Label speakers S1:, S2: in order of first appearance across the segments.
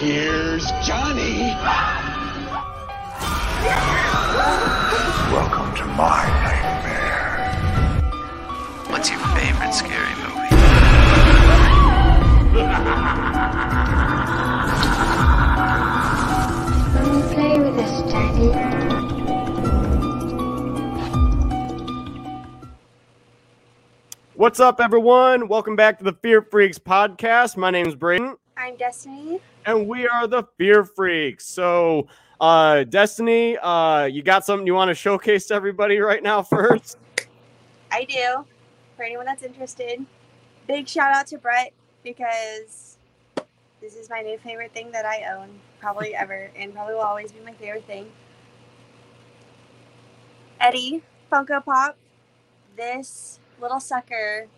S1: Here's Johnny.
S2: Welcome to my nightmare.
S3: What's your favorite scary movie?
S4: Come and play with us, Daddy.
S5: What's up, everyone? Welcome back to the Fear Freaks podcast. My name is Braden,
S6: I'm Destiny.
S5: and we are the Fear Freaks. So, uh, Destiny, uh, you got something you want to showcase to everybody right now first?
S6: I do. For anyone that's interested, big shout out to Brett because this is my new favorite thing that I own, probably ever, and probably will always be my favorite thing. Eddie Funko Pop. This little sucker,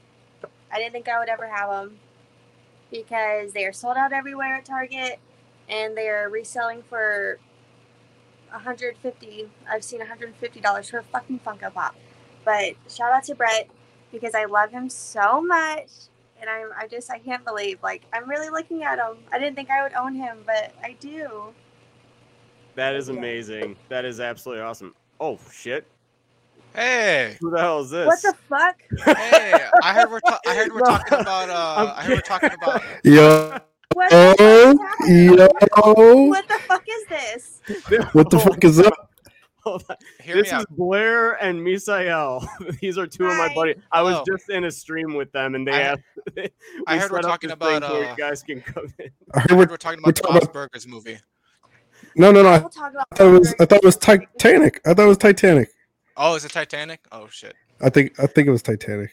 S6: I didn't think I would ever have them because they are sold out everywhere at Target and they are reselling for 150 I've seen 150 dollars for a fucking Funko Pop. But shout out to Brett because I love him so much, and I'm I just I can't believe like I'm really looking at him. I didn't think I would own him, but I do.
S5: That is amazing. That is absolutely awesome. Oh, shit.
S7: Hey,
S5: Who the hell is this?
S6: What the fuck?
S7: hey! I heard we're ta- I heard we're
S5: No,
S7: talking about
S5: I'm
S7: uh I heard we're talking about
S2: Yo,
S6: What the,
S2: yo,
S6: fuck is happening?
S2: yo.
S6: what the fuck is this?
S2: What the fuck is up?
S5: Hold on.
S7: hear
S5: This is
S7: out.
S5: Blair and Misael. These are two of my buddies. I was
S7: Hello.
S5: just in a stream with them, and they
S7: I-
S5: asked.
S7: I heard we're talking about,
S5: so you
S7: uh,
S5: guys can come in.
S2: I heard
S7: I heard
S2: we're,
S7: we're talking
S2: we're
S7: about the
S2: talking
S7: Burgers movie.
S2: no, no, no. I
S6: We'll talk about.
S2: thought it was. I thought it was Titanic. I thought it was Titanic.
S7: Oh, is it Titanic? Oh shit!
S2: I think. I think it was Titanic.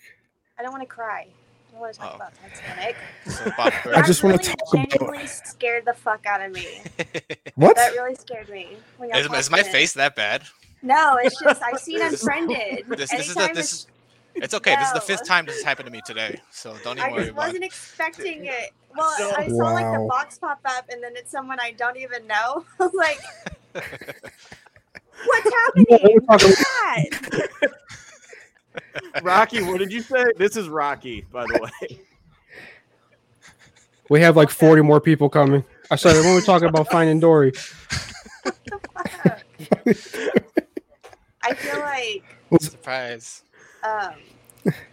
S6: I don't want to cry. I don't want to talk
S7: Oh.
S6: about Titanic.
S7: So
S2: I just wanna
S6: really
S2: talk about-
S6: genuinely scared the fuck out of me.
S2: What?
S6: That really scared me.
S7: is, is my
S6: it.
S7: face that bad?
S6: No, it's just I've seen unfriended.
S7: This this is the this is it's okay. This is the fifth time this has happened to me today, so don't even
S6: I
S7: worry
S6: just
S7: about
S6: wasn't expecting it. Well,
S5: So-
S6: I saw like the box pop up, and then it's someone I don't even know. I was like, "What's happening?" God.
S5: Rocky, what did you say? This is Rocky, by the way.
S8: We have like 40 more people coming. I said when we're talking about finding Dory.
S6: I feel like
S7: Surprise!
S6: um,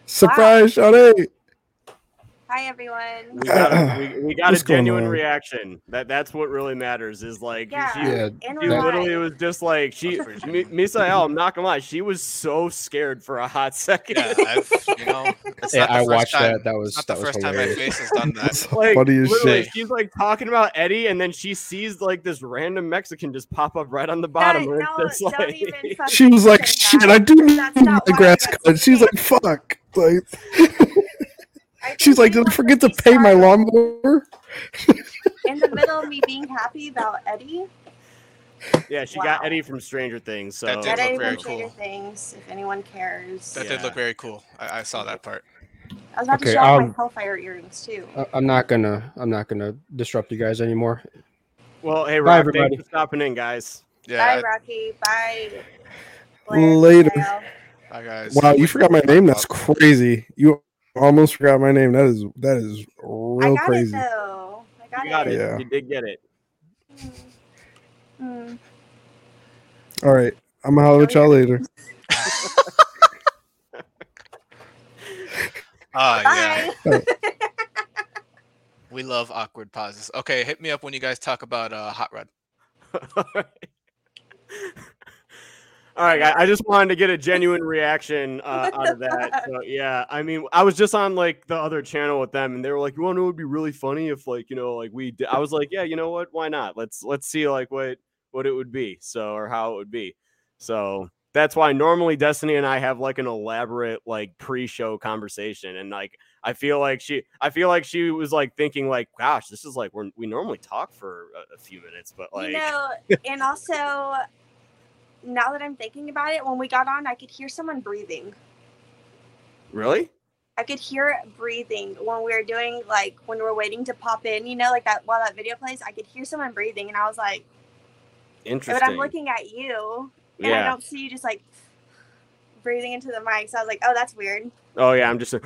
S2: Surprise, Shawty.
S6: Hi everyone.
S5: We got a, we, we got a genuine reaction. That that's what really matters. Is like
S6: Yeah,
S5: she,
S8: Yeah,
S5: she literally was just like she Mi- Misael. I'm not gonna lie, she was so scared for a hot second.
S7: Yeah, I've you know.
S8: Yeah, I watched
S7: time,
S8: that. That was
S7: not
S8: that
S7: the
S8: was
S7: first time my
S8: hilarious.
S7: face has done that.
S5: Like
S2: funny as shit.
S5: she's like talking about Eddie, and then she sees like this random Mexican just pop up right on the bottom. and
S6: no,
S5: it's just
S6: don't
S5: like,
S6: even
S2: She was like, "Shit,
S6: that,
S2: I do
S6: because
S2: need
S6: that's
S2: my grass cut." She's like, "Fuck." Like,
S6: I think
S2: she's like, "Did I
S6: anyone
S2: forget to pay my lawnmower?"
S6: In the middle of me being happy about Eddie,
S5: yeah, she got Eddie from Stranger Things. So
S7: That did
S6: get
S7: look
S6: Eddie
S7: very
S6: from Stranger
S7: cool.
S6: Things. If anyone cares,
S7: That
S5: Yeah.
S7: did look very cool. I, I saw that part.
S6: I was about
S8: Okay,
S6: to show off my
S8: um,
S6: Hellfire earrings too.
S8: I- I'm not gonna I'm not gonna disrupt you guys anymore.
S5: well, hey,
S8: Bye,
S5: Rock,
S8: everybody.
S5: thanks for stopping in, guys. Yeah.
S6: Bye,
S7: Yeah.
S6: Rocky. Bye.
S2: Later.
S6: Kyle.
S7: I, I guys.
S2: Wow, you forgot my name. That's crazy. You almost forgot my name. That is that is
S6: I
S2: real
S6: got
S2: crazy.
S6: it though. I got,
S5: You got it.
S2: Yeah.
S5: You did get it.
S6: Mm. Mm.
S2: All right, I'm gonna holler at y'all later.
S7: Ah, yeah.
S6: Bye.
S7: We love awkward pauses. Okay, hit me up when you guys talk about uh, Hot Rod.
S5: All right, I just wanted to get a genuine reaction uh, out of that. So yeah, I mean, I was just on like the other channel with them, and they were like, "You want to know what would be really funny if like you know like we?" Did? I was like, "Yeah, you know what? Why not? Let's let's see like what what it would be, so or how it would be." So that's why normally Destiny and I have like an elaborate like pre-show conversation, and like I feel like she I feel like she was like thinking like, "Gosh, this is like we're, we normally talk for a, a few minutes, but like."
S6: you know, and also now that I'm thinking about it, when we got on, I could hear someone breathing.
S5: Really?
S6: I could hear breathing when we were doing like when we were waiting to pop in, you know, like that while that video plays, I could hear someone breathing and I was like,
S5: Interesting.
S6: but I'm looking at you and I don't see you just like breathing into the mic. So I was like, oh, that's weird.
S5: Oh yeah, I'm just. I'm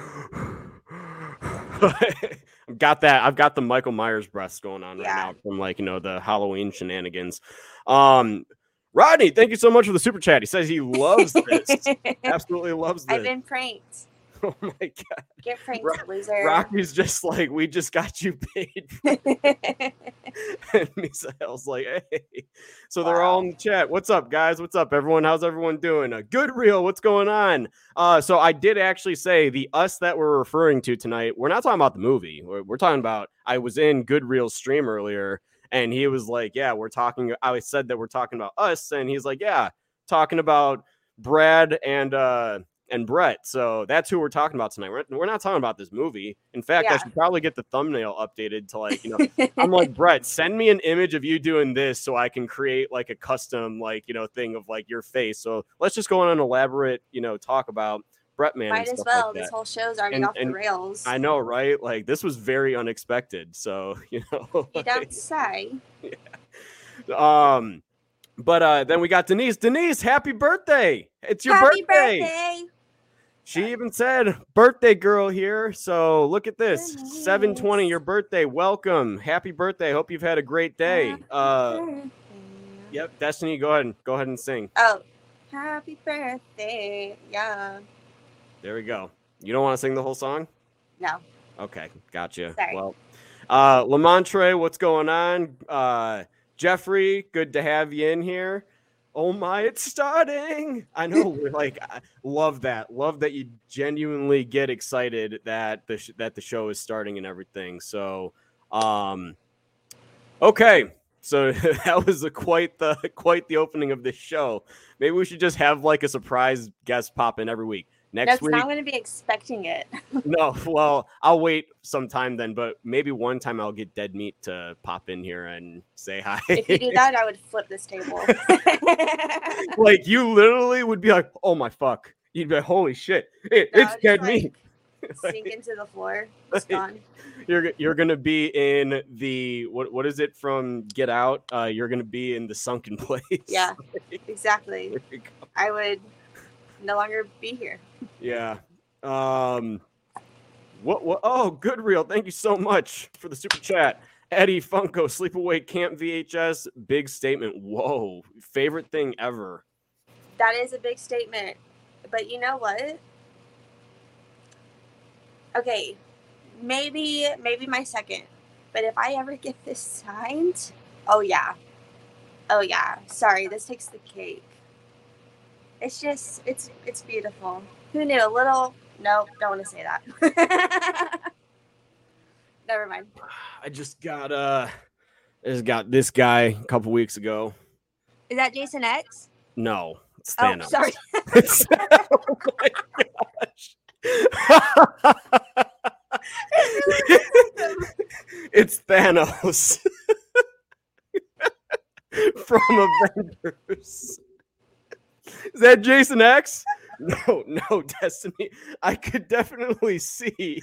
S5: got that. I've got the Michael Myers breaths going on right
S6: Yeah.
S5: now from like you know the Halloween shenanigans. Um, Rodney, thank you so much for the super chat. He says he loves this. Absolutely loves this.
S6: I've been pranked.
S5: oh my god.
S6: Get pranked,
S5: Ro-
S6: loser.
S5: Rocky's just like, we just got you paid. and Misael's like, hey. So they're all in the chat. What's up, guys? What's up, everyone? How's everyone doing? A good real. What's going on? Uh, so I did actually say the us that we're referring to tonight. We're not talking about the movie. We're, we're talking about. I was in Good Real stream earlier, and he was like, "Yeah, we're talking." I said that we're talking about us, and he's like, "Yeah, talking about Brad and uh and Brett." So that's who we're talking about tonight. We're, we're not talking about this movie. In fact, I should probably get the thumbnail updated to like you know I'm like, Brett, send me an image of you doing this so I can create like a custom, like, you know, thing of like your face. So let's just go on an elaborate, you know, talk about Brett Man.
S6: Might as well.
S5: Like
S6: this whole show's already
S5: And-
S6: off
S5: and
S6: the rails.
S5: I know, right? Like, this was very unexpected. So, you know,
S6: You don't say.
S5: um, but uh, then we got Denise. Denise, happy birthday! It's your
S6: Happy
S5: birthday.
S6: birthday.
S5: She even said, "Birthday girl here." So look at this, seven twenty, your birthday. Welcome, happy birthday. Hope you've had a great day. Uh, yep, Destiny, go ahead, and go ahead and sing.
S6: Oh, happy birthday. Yeah.
S5: There we go. You don't want to sing the whole song?
S6: No.
S5: Okay, gotcha.
S6: Sorry.
S5: Well, uh, Lamontre, what's going on? Uh, Jeffrey, good to have you in here. Oh my, it's starting. I know, we're like, I love that. Love that you genuinely get excited that the sh- that the show is starting and everything. So, um, okay. So that was a quite the quite the opening of the show. Maybe we should just have like a surprise guest pop in every week. Next
S6: That's
S5: week,
S6: not going to be expecting it.
S5: no, well, I'll wait sometime then, but maybe one time I'll get dead meat to pop in here and say hi.
S6: if you do that, I would flip this table.
S5: like you literally would be like, "Oh my fuck!" You'd be like, "Holy shit, it,
S6: No,
S5: it's dead
S6: like
S5: meat."
S6: Sink into the floor. It's gone.
S5: You're you're gonna be in the what what is it from Get Out? Uh, you're gonna be in the sunken place.
S6: Yeah, exactly.
S5: There you go.
S6: I would no longer be here.
S5: Yeah. Um. What? What? Oh, good real. Thank you so much for the super chat. Eddie Funko, Sleepaway Camp VHS, big statement. Whoa, favorite thing ever.
S6: That is a big statement. But you know what? Okay, maybe maybe my second. But if I ever get this signed, oh yeah. Oh yeah. Sorry, this takes the cake. It's just it's it's beautiful. Who knew? A little no, don't want to say that. Never mind.
S5: I just got uh, I just got this guy a couple weeks ago.
S6: Is that Jason X?
S5: No, it's
S6: Oh,
S5: Thanos.
S6: sorry.
S5: Oh my gosh. it's Thanos from Avengers. Is that Jason X? No, no, Destiny. I could definitely see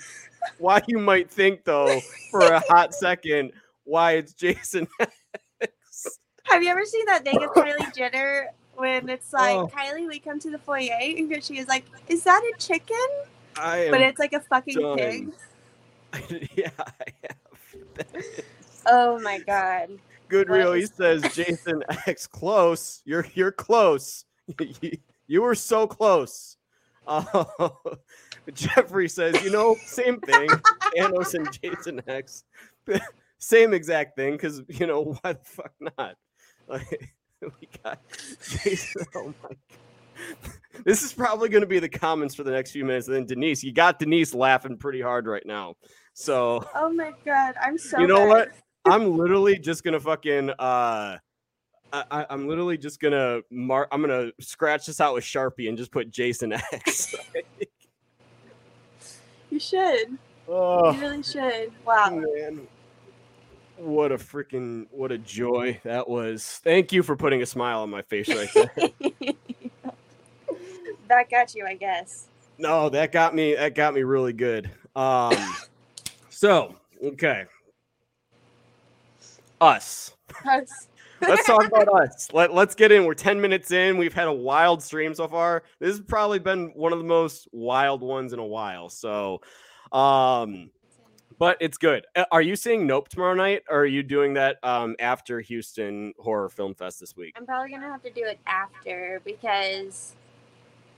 S5: why you might think, though, for a hot second, why it's Jason X.
S6: Have you ever seen that thing of Kylie Jenner when it's like
S5: Oh.
S6: Kylie, we come to the foyer, and she is like, "Is that a chicken?" But it's like a fucking
S5: done.
S6: pig.
S5: yeah, I have.
S6: Oh my god!
S5: Good real. He says Jason X close. You're you're close. You, were so close. Uh, Jeffrey says, you know, same thing. Thanos and Jason X, same exact thing. Because you know why the fuck not? Like we got Jason. Oh my god. This is probably going to be the comments for the next few minutes. And then Denise, you got Denise laughing pretty hard right now. So
S6: Oh my god! I'm so.
S5: you know
S6: bad.
S5: what? I'm literally just gonna fucking uh I, I'm literally just gonna mark I'm gonna scratch this out with Sharpie and just put Jason X.
S6: You should.
S5: Oh, You
S6: really should. Wow.
S5: man. What a freaking what a joy that was. Thank you for putting a smile on my face right there.
S6: that got you, I guess.
S5: no, that got me that got me really good. Um so okay. Us.
S6: Us.
S5: Let's talk about us. Let, let's get in. We're 10 minutes in. We've had a wild stream so far. This has probably been one of the most wild ones in a while. So, um, but it's good. Uh, Are you seeing Nope tomorrow night, or are you doing that um, after Houston Horror Film Fest this week?
S6: I'm probably gonna have to do it after because,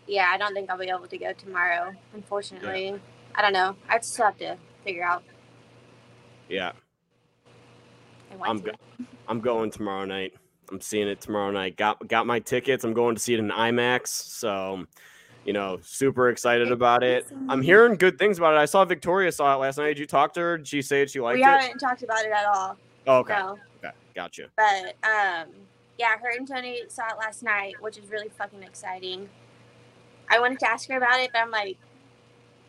S6: yeah, I don't think I'll be able to go tomorrow. Unfortunately, I don't know. I just have to figure out.
S5: Yeah, I'm go- I'm going tomorrow night. I'm seeing it tomorrow night. Got got my tickets. I'm going to see it in IMAX. So, you know, super excited about it. I'm hearing good things about it. I saw Victoria saw it last night. Did you talk to her? Did she say she liked it?
S6: we
S5: it?
S6: haven't talked about it at all.
S5: Oh, okay.
S6: No,
S5: Okay. Gotcha.
S6: but um, yeah, her and Tony saw it last night, which is really fucking exciting. I wanted to ask her about it, but I'm like,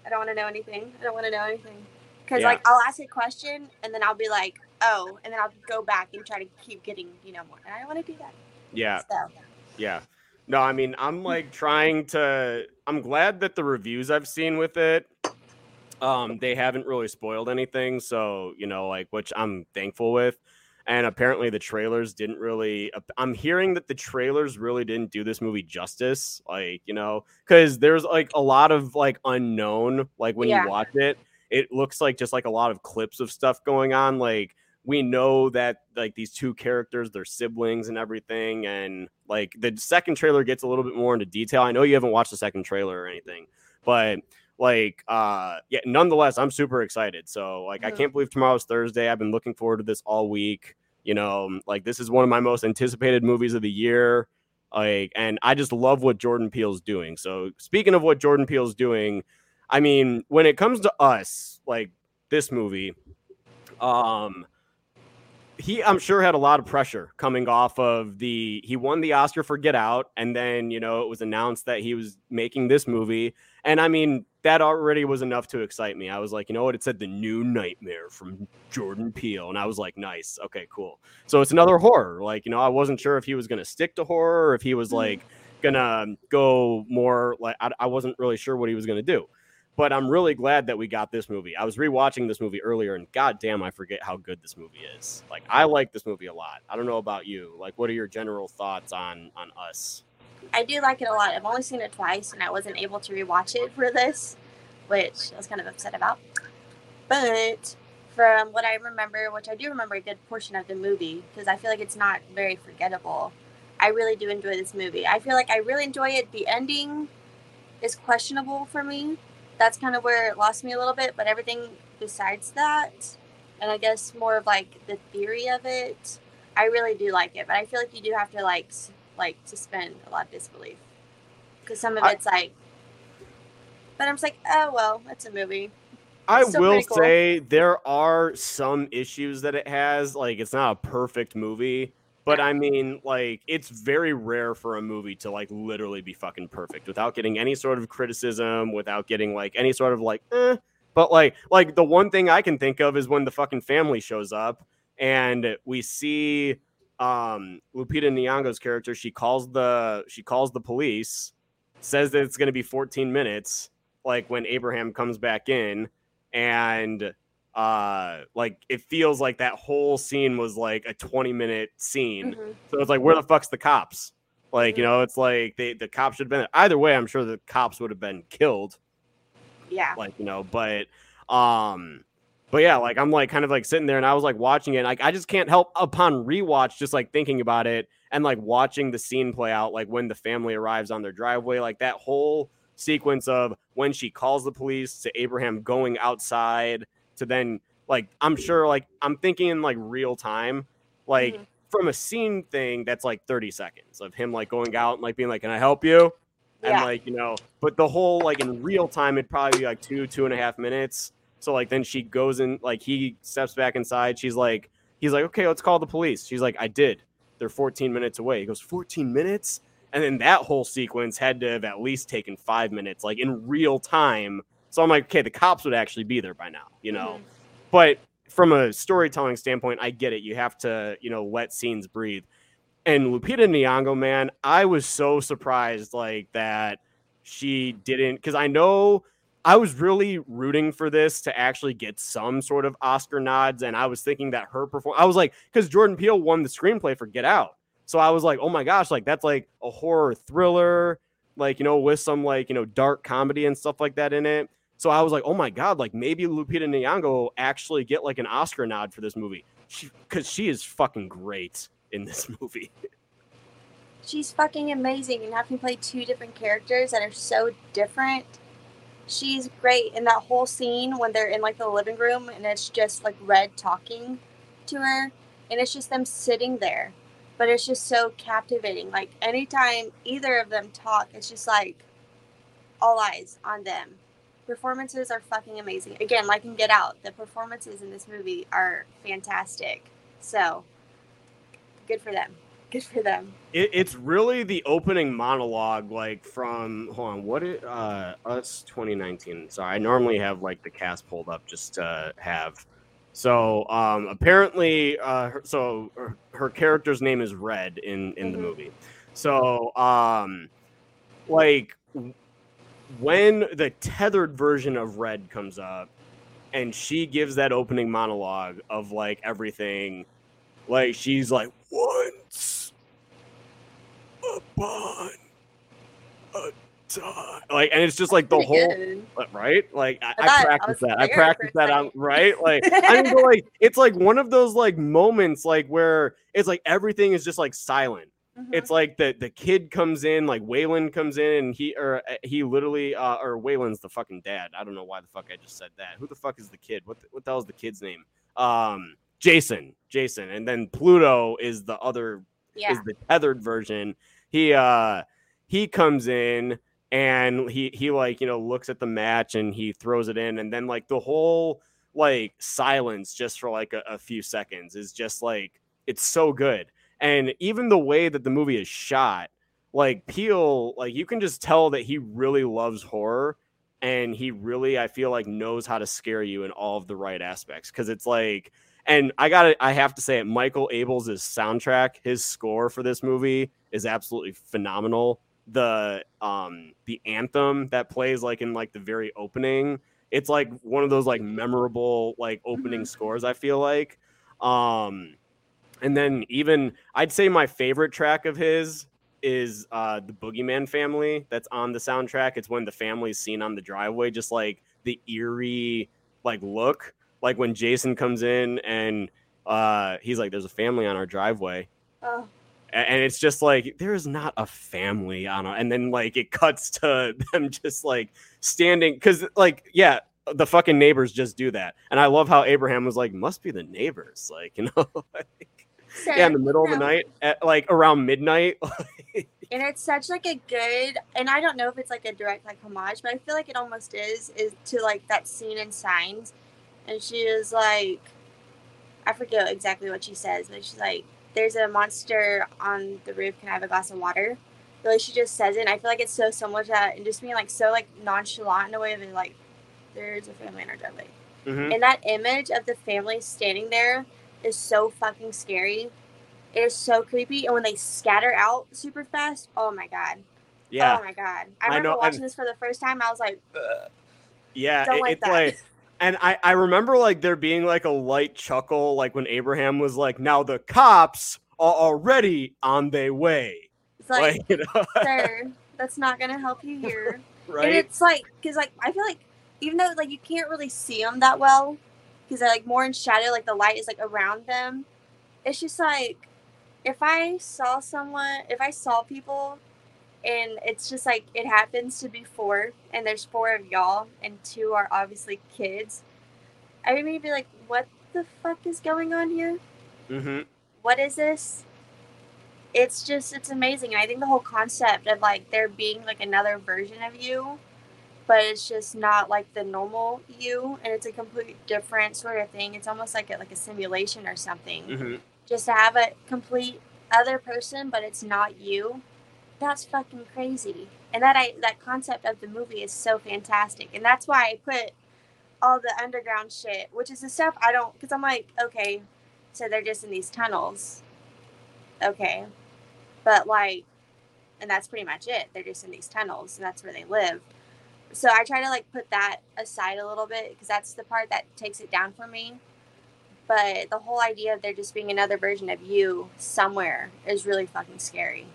S6: I don't want to know anything. I don't want to know anything because
S5: Yeah.
S6: like I'll ask a question and then I'll be like, oh, and then I'll go back and try to keep getting you know more. And I don't want to do that.
S5: Yeah.
S6: So
S5: Yeah. No, I mean, I'm like trying to I'm glad that the reviews I've seen with it um they haven't really spoiled anything, so, you know, like which I'm thankful with. And apparently the trailers didn't really I'm hearing that the trailers really didn't do this movie justice, like, you know, cuz there's like a lot of like unknown like when
S6: Yeah.
S5: you watch it, it looks like just like a lot of clips of stuff going on like we know that like these two characters they're siblings and everything and like the second trailer gets a little bit more into detail. I know you haven't watched the second trailer or anything but like uh yeah nonetheless i'm super excited. So like i
S6: Mhm.
S5: can't believe tomorrow's thursday. I've been looking forward to this all week. You know like this is one of my most anticipated movies of the year like and i just love what jordan peele's doing. So speaking of what jordan peele's doing i mean when it comes to us like this movie um he i'm sure had a lot of pressure coming off of the he won the oscar for get out and then you know it was announced that he was making this movie. And i mean that already was enough to excite me. I was like you know what? It said the new nightmare from jordan peele. And i was like nice. Okay cool. So it's another horror. Like you know i wasn't sure if he was going to stick to horror or if he was mm. like gonna go more like i, I wasn't really sure what he was going to do but I'm really glad that we got this movie. I was rewatching this movie earlier, and goddamn, I forget how good this movie is. Like, I like this movie a lot. I don't know about you. Like, what are your general thoughts on on us?
S6: I do like it a lot. I've only seen it twice, and I wasn't able to rewatch it for this, which I was kind of upset about. But from what I remember, which I do remember a good portion of the movie, because I feel like it's not very forgettable. I really do enjoy this movie. I feel like I really enjoy it. The ending is questionable for me. That's kind of where it lost me a little bit, but everything besides that, and I guess more of like the theory of it, I really do like it. But I feel like you do have to like like suspend a lot of disbelief because some of
S5: I-
S6: it's like. But I'm just like, oh well, it's a movie.
S5: I will
S6: cool.
S5: say there are some issues that it has. Like, it's not a perfect movie, but I mean, like, it's very rare for a movie to like literally be fucking perfect without getting any sort of criticism, without getting like any sort of like, eh. But like, like the one thing I can think of is when the fucking family shows up and we see um Lupita Nyong'o's character. She calls the she calls the police, says that it's going to be 14 minutes. Like when Abraham comes back in, and uh like it feels like that whole scene was like a 20 minute scene
S6: Mhm.
S5: so it's like where the fuck's the cops like you know it's like they the cops should have been there. either way i'm sure the cops would have been killed
S6: Yeah.
S5: like you know but um but yeah like i'm like kind of like sitting there and i was like watching it like i just can't help upon rewatch just like thinking about it and like watching the scene play out like when the family arrives on their driveway like that whole sequence of when she calls the police to abraham going outside to then like i'm sure like i'm thinking in like real time like
S6: Mhm.
S5: from a scene thing that's like 30 seconds of him like going out and like being like can i help you? And like you know but the whole like in real time it'd probably be like two two and a half minutes. So like then she goes in like he steps back inside. She's like he's like okay let's call the police. She's like i did. They're 14 minutes away. He goes 14 minutes? And then that whole sequence had to have at least taken five minutes like in real time so i'm like okay the cops would actually be there by now you know
S6: Mhm.
S5: but from a storytelling standpoint, I get it. You have to, you know, let scenes breathe. And Lupita Nyong'o, man, I was so surprised like that she didn't because I know I was really rooting for this to actually get some sort of Oscar nods, and I was thinking that her perform. I was like, because Jordan Peele won the screenplay for Get Out, so I was like, oh my gosh, like that's like a horror thriller, like you know, with some like you know dark comedy and stuff like that in it. So I was like, oh my god, like maybe Lupita Nyong'o will actually get like an Oscar nod for this movie, because she, is fucking great in this movie.
S6: She's fucking amazing and having played two different characters that are so different. She's great in that whole scene when they're in like the living room and it's just like Red talking to her and it's just them sitting there. But it's just so captivating. Like anytime either of them talk, it's just like all eyes on them performances are fucking amazing. Again, like in Get Out, the performances in this movie are fantastic. So, good for them. Good for them.
S5: It, it's really the opening monologue, like from hold on, what it uh us 2019. Sorry, I normally have like the cast pulled up just to have. So um apparently, uh, her, so her, her character's name is Red in in
S6: Mhm.
S5: the movie. So um, like when the tethered version of Red comes up and she gives that opening monologue of like everything, like she's like, once upon a time. Like, and it's just like the whole,
S6: good.
S5: Uh, right? Like, I,
S6: I
S5: I, practice that. I practice that on, right? Like, I mean, like, it's like one of those like moments, like, where it's like everything is just like silent
S6: Mhm.
S5: it's like the the kid comes in like Waylon comes in and he or uh, he literally uh or Waylon's the fucking dad. I don't know why the fuck I just said that. Who the fuck is the kid? What the, what the hell is the kid's name? Um Jason. Jason. And then Pluto is the other
S6: yeah.
S5: is the tethered version. He uh he comes in and he he like you know looks at the match and he throws it in and then like the whole like silence just for like a, a few seconds is just like it's so good and even the way that the movie is shot like Peele like you can just tell that he really loves horror and he really i feel like knows how to scare you in all of the right aspects because it's like and i gotta i have to say it michael abels' soundtrack his score for this movie is absolutely phenomenal the um the anthem that plays like in like the very opening it's like one of those like memorable like opening
S6: Mhm.
S5: scores i feel like um and then even I'd say my favorite track of his is uh the Boogeyman family that's on the soundtrack. It's when the family's seen on the driveway, just like the eerie like look, like when Jason comes in and uh he's like, There's a family on our driveway.
S6: Oh,
S5: And it's just like there is not a family on and then like it cuts to them just like standing because like yeah the fucking neighbors just do that and I love how Abraham was like must be the neighbors like you know like,
S6: so,
S5: yeah, in the middle of the night, at like around midnight.
S6: and it's such like a good and i don't know if it's like a direct like homage but i feel like it almost is is to like that scene in signs. And she is like i forget exactly what she says but she's like there's a monster on the roof. Can i have a glass of water? The way she just says it and i feel like it's so similar to that and just being like so like nonchalant in a way of like there's a family in our driveway.
S5: Mhm.
S6: and that image of the family standing there is so fucking scary it is so creepy and when they scatter out super fast oh my god
S5: Yeah,
S6: Oh my god! I
S5: I
S6: remember
S5: know,
S6: watching
S5: and-
S6: this for the first time. I was like, Ugh.
S5: yeah.
S6: Don't
S5: it-
S6: like
S5: it's
S6: that.
S5: like, and I I remember like there being like a light chuckle, like when Abraham was like, "Now the cops are already on their way."
S6: it's like,
S5: Like, you know,
S6: sir, that's not gonna help you here.
S5: right.
S6: And it's like, cause like I feel like even though like you can't really see them that well, because they're like more in shadow, like the light is like around them. It's just like if I saw someone, if I saw people, and it's just like it happens to be four, and there's four of y'all, and two are obviously kids. I would maybe be like, what the fuck is going on here?
S5: hmm
S6: what is this? It's just it's amazing. I think the whole concept of like there being like another version of you, but it's just not like the normal you, and it's a completely different sort of thing. It's almost like a, like a simulation or something.
S5: hmm
S6: Just to have a complete other person, but it's not you. That's fucking crazy. And that I that concept of the movie is so fantastic, and that's why I put all the underground shit, which is the stuff I don't, because I'm like, okay, so they're just in these tunnels. Okay. But like, and that's pretty much it. They're just in these tunnels and that's where they live. So I try to like put that aside a little bit because that's the part that takes it down for me. But the whole idea of there just being another version of you somewhere is really fucking scary.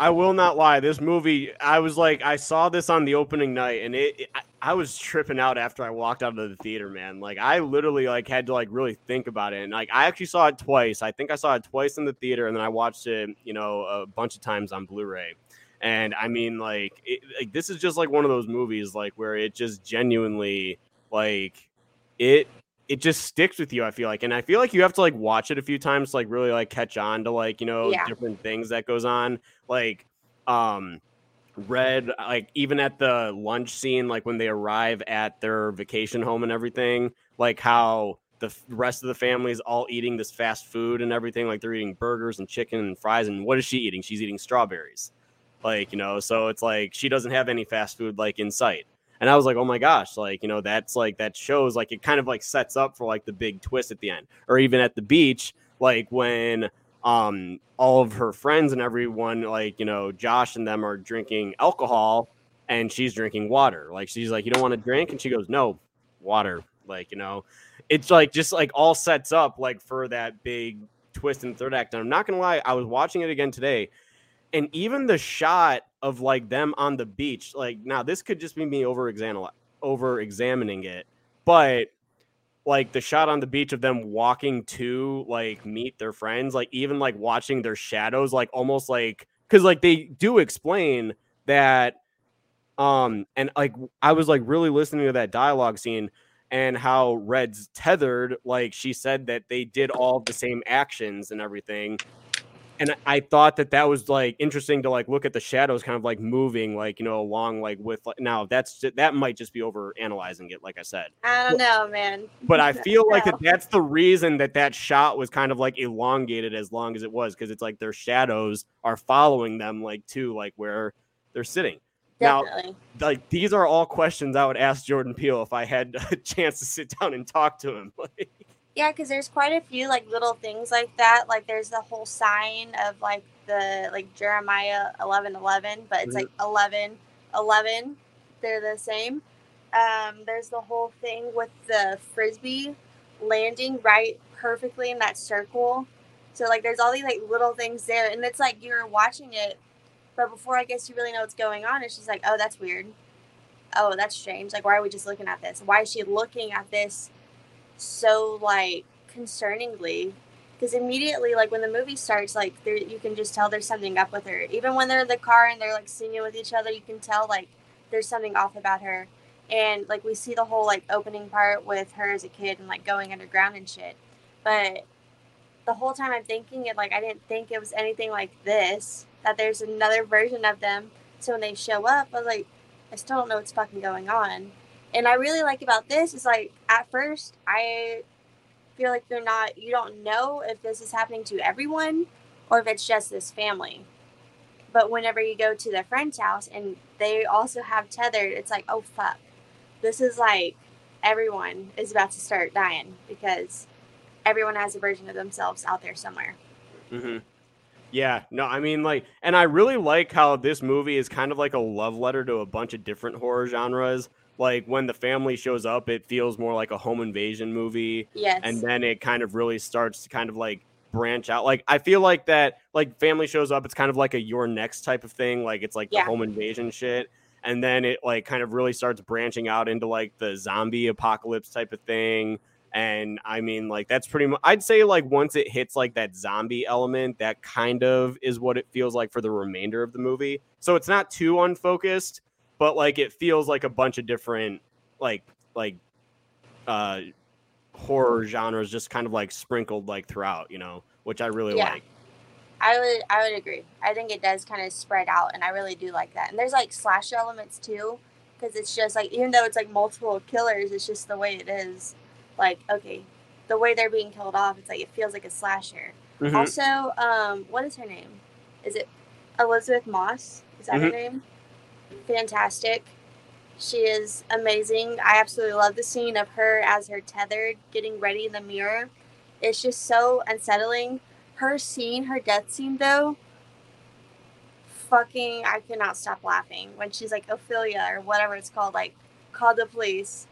S5: I will not lie. This movie, I was like, I saw this on the opening night, and it, it I- was tripping out after I walked out of the theater, man. Like I literally like had to like really think about it. And like I actually saw it twice. I think I saw it twice in the theater and then I watched it, you know, a bunch of times on Blu-ray. And I mean like, it, like this is just like one of those movies like where it just genuinely like it it just sticks with you, I feel like. And I feel like you have to like watch it a few times to like really like catch on to like, you know,
S6: Yeah.
S5: different things that goes on. Like um Red, like even at the lunch scene, like when they arrive at their vacation home and everything, like how the rest of the family is all eating this fast food and everything. Like they're eating burgers and chicken and fries. And what is she eating? She's eating strawberries. Like, you know, so it's like she doesn't have any fast food like in sight. And I was like, oh my gosh, like, you know, that's like that shows like it kind of like sets up for like the big twist at the end. Or even at the beach, like when um all of her friends and everyone like you know josh and them are drinking alcohol and she's drinking water like she's like you don't want to drink and she goes no water like you know it's like just like all sets up like for that big twist in the third act and i'm not gonna lie i was watching it again today and even the shot of like them on the beach like now this could just be me over over examining it but like the shot on the beach of them walking to like meet their friends, like even like watching their shadows, like almost like because like they do explain that um and like I was like really listening to that dialogue scene and how Red's tethered, like she said that they did all the same actions and everything. And I thought that that was like interesting to like look at the shadows kind of like moving like you know along like with like now that's that might just be over analyzing it like I said
S6: I don't know, man.
S5: but I feel like that that's the reason that that shot was kind of like elongated as long as it was because it's like their shadows are following them like to like where they're sitting. Now, like these are all questions I would ask Jordan Peele if I had a chance to sit down and talk to him. Like,
S6: Yeah, because there's quite a few like little things like that. Like there's the whole sign of like the like Jeremiah eleven eleven, but it's
S5: Mhm.
S6: like 11 11. They're the same. Um, there's the whole thing with the frisbee landing right perfectly in that circle. So like there's all these like little things there, and it's like you're watching it, but before I guess you really know what's going on, it's just like, oh, that's weird. Oh, that's strange. Like, why are we just looking at this? Why is she looking at this so like concerningly. Because immediately like when the movie starts like there you can just tell there's something up with her. Even when they're in the car and they're like singing with each other you can tell like there's something off about her. And like we see the whole like opening part with her as a kid and like going underground and shit. But the whole time i'm thinking it like i didn't think it was anything like this that there's another version of them. So when they show up i was like i still don't know what's fucking going on and I really like about this is like at first I feel like you're not you don't know if this is happening to everyone or if it's just this family. But whenever you go to their friend's house and they also have tethered, it's like, oh fuck. This is like everyone is about to start dying because everyone has a version of themselves out there somewhere.
S5: hmm Yeah, no, I mean, like, and I really like how this movie is kind of like a love letter to a bunch of different horror genres. Like, when the family shows up, it feels more like a home invasion movie.
S6: Yes.
S5: And then it kind of really starts to kind of like branch out. Like, I feel like that, like, family shows up, it's kind of like a You're Next type of thing. Like, it's like
S6: Yeah.
S5: the home invasion shit. And then it, like, kind of really starts branching out into like the zombie apocalypse type of thing. And I mean, like, that's pretty much, I'd say, like, once it hits like that zombie element, that kind of is what it feels like for the remainder of the movie. So it's not too unfocused, but like, it feels like a bunch of different, like, like, uh, horror genres just kind of like sprinkled like throughout, you know, which I really
S6: Yeah.
S5: like.
S6: I would I would agree. I think it does kind of spread out, and I really do like that. And there's like slasher elements too, because it's just like even though it's like multiple killers, it's just the way it is. Like okay, the way they're being killed off, it's like it feels like a slasher.
S5: Mhm.
S6: Also, um, what is her name? Is it Elisabeth Moss? Is that her name? Fantastic. She is amazing. I absolutely love the scene of her as her tethered, getting ready in the mirror. It's just so unsettling. Her scene, her death scene, though, fucking, I cannot stop laughing when she's like Ophelia or whatever it's called, like, call the police.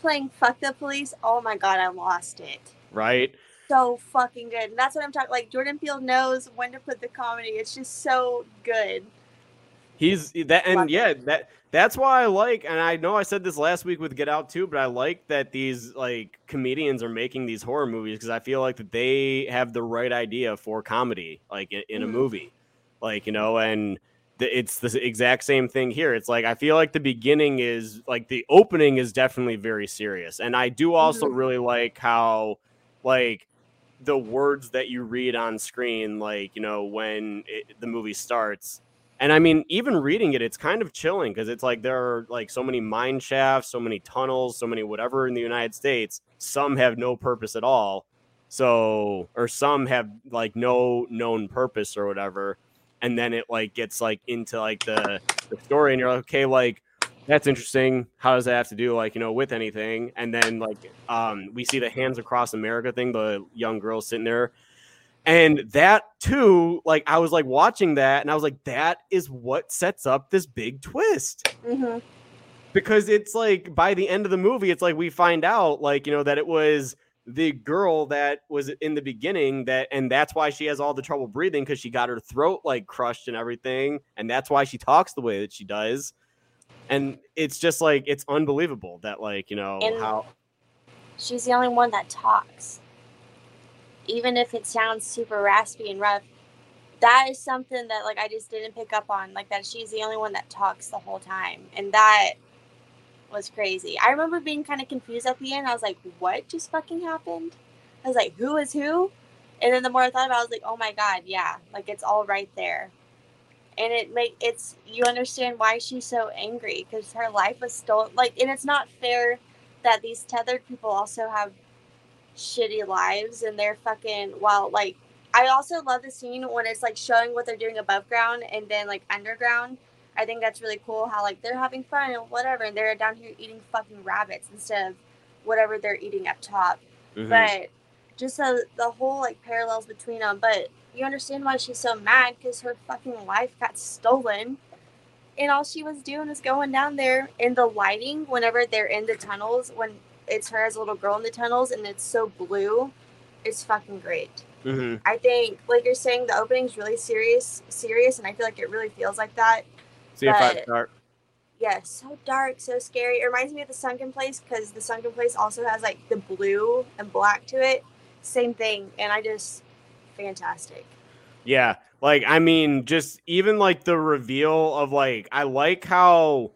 S6: Playing fuck the police. Oh my god, I lost it
S5: Right?
S6: so fucking good. And that's what I'm talking like Jordan Peele knows when to put the comedy. It's just so good.
S5: He's that, and yeah, that that's why I like, and I know I said this last week with Get Out too, but I like that these like comedians are making these horror movies because I feel like that they have the right idea for comedy, like in, in a
S6: Mhm.
S5: movie, like you know, and the, it's the exact same thing here. It's like I feel like the beginning is like the opening is definitely very serious, and I do also
S6: Mhm.
S5: really like how like the words that you read on screen, like you know when it, the movie starts. And I mean, even reading it, it's kind of chilling because it's like there are like so many mine shafts, so many tunnels, so many whatever in the United States. Some have no purpose at all. So, or some have like no known purpose or whatever. And then it like gets like into like the, the story, and you're like, okay, like that's interesting. How does that have to do like you know with anything? And then like um we see the Hands Across America thing, the young girl sitting there, and that too, like I was like watching that, and I was like, that is what sets up this big twist.
S6: Hmm
S5: because it's like by the end of the movie, it's like we find out like you know that it was the girl that was in the beginning that and that's why she has all the trouble breathing because she got her throat like crushed and everything and that's why she talks the way that she does. And it's just like it's unbelievable that like you know
S6: And-
S5: how
S6: She's the only one that talks. Even if it sounds super raspy and rough, that is something that like I just didn't pick up on. Like that she's the only one that talks the whole time. And that was crazy. I remember being kind of confused at the end. I was like, what just fucking happened? I was like, who is who? And then the more I thought about it, I was like, oh my god, yeah. Like it's all right there. And it make it's you understand why she's so angry because her life was stolen. Like, and it's not fair that these tethered people also have shitty lives and they're fucking while like I also love the scene when it's like showing what they're doing above ground and then like underground. I think that's really cool how like they're having fun and whatever and they're down here eating fucking rabbits instead of whatever they're eating up top.
S5: Mhm.
S6: But just the, the whole like parallels between them. But you understand why she's so mad because her fucking life got stolen. And all she was doing is going down there in the lighting whenever they're in the tunnels, when it's her as a little girl in the tunnels and it's so blue. It's fucking great.
S5: Mhm.
S6: I think, like you're saying, the opening's really serious, serious, and I feel like it really feels like that.
S5: see if I start
S6: Yeah, so dark, so scary. It reminds me of the Sunken Place because the Sunken Place also has like the blue and black to it. Same thing, and I just fantastic.
S5: Yeah, like I mean, just even like the reveal of like I like how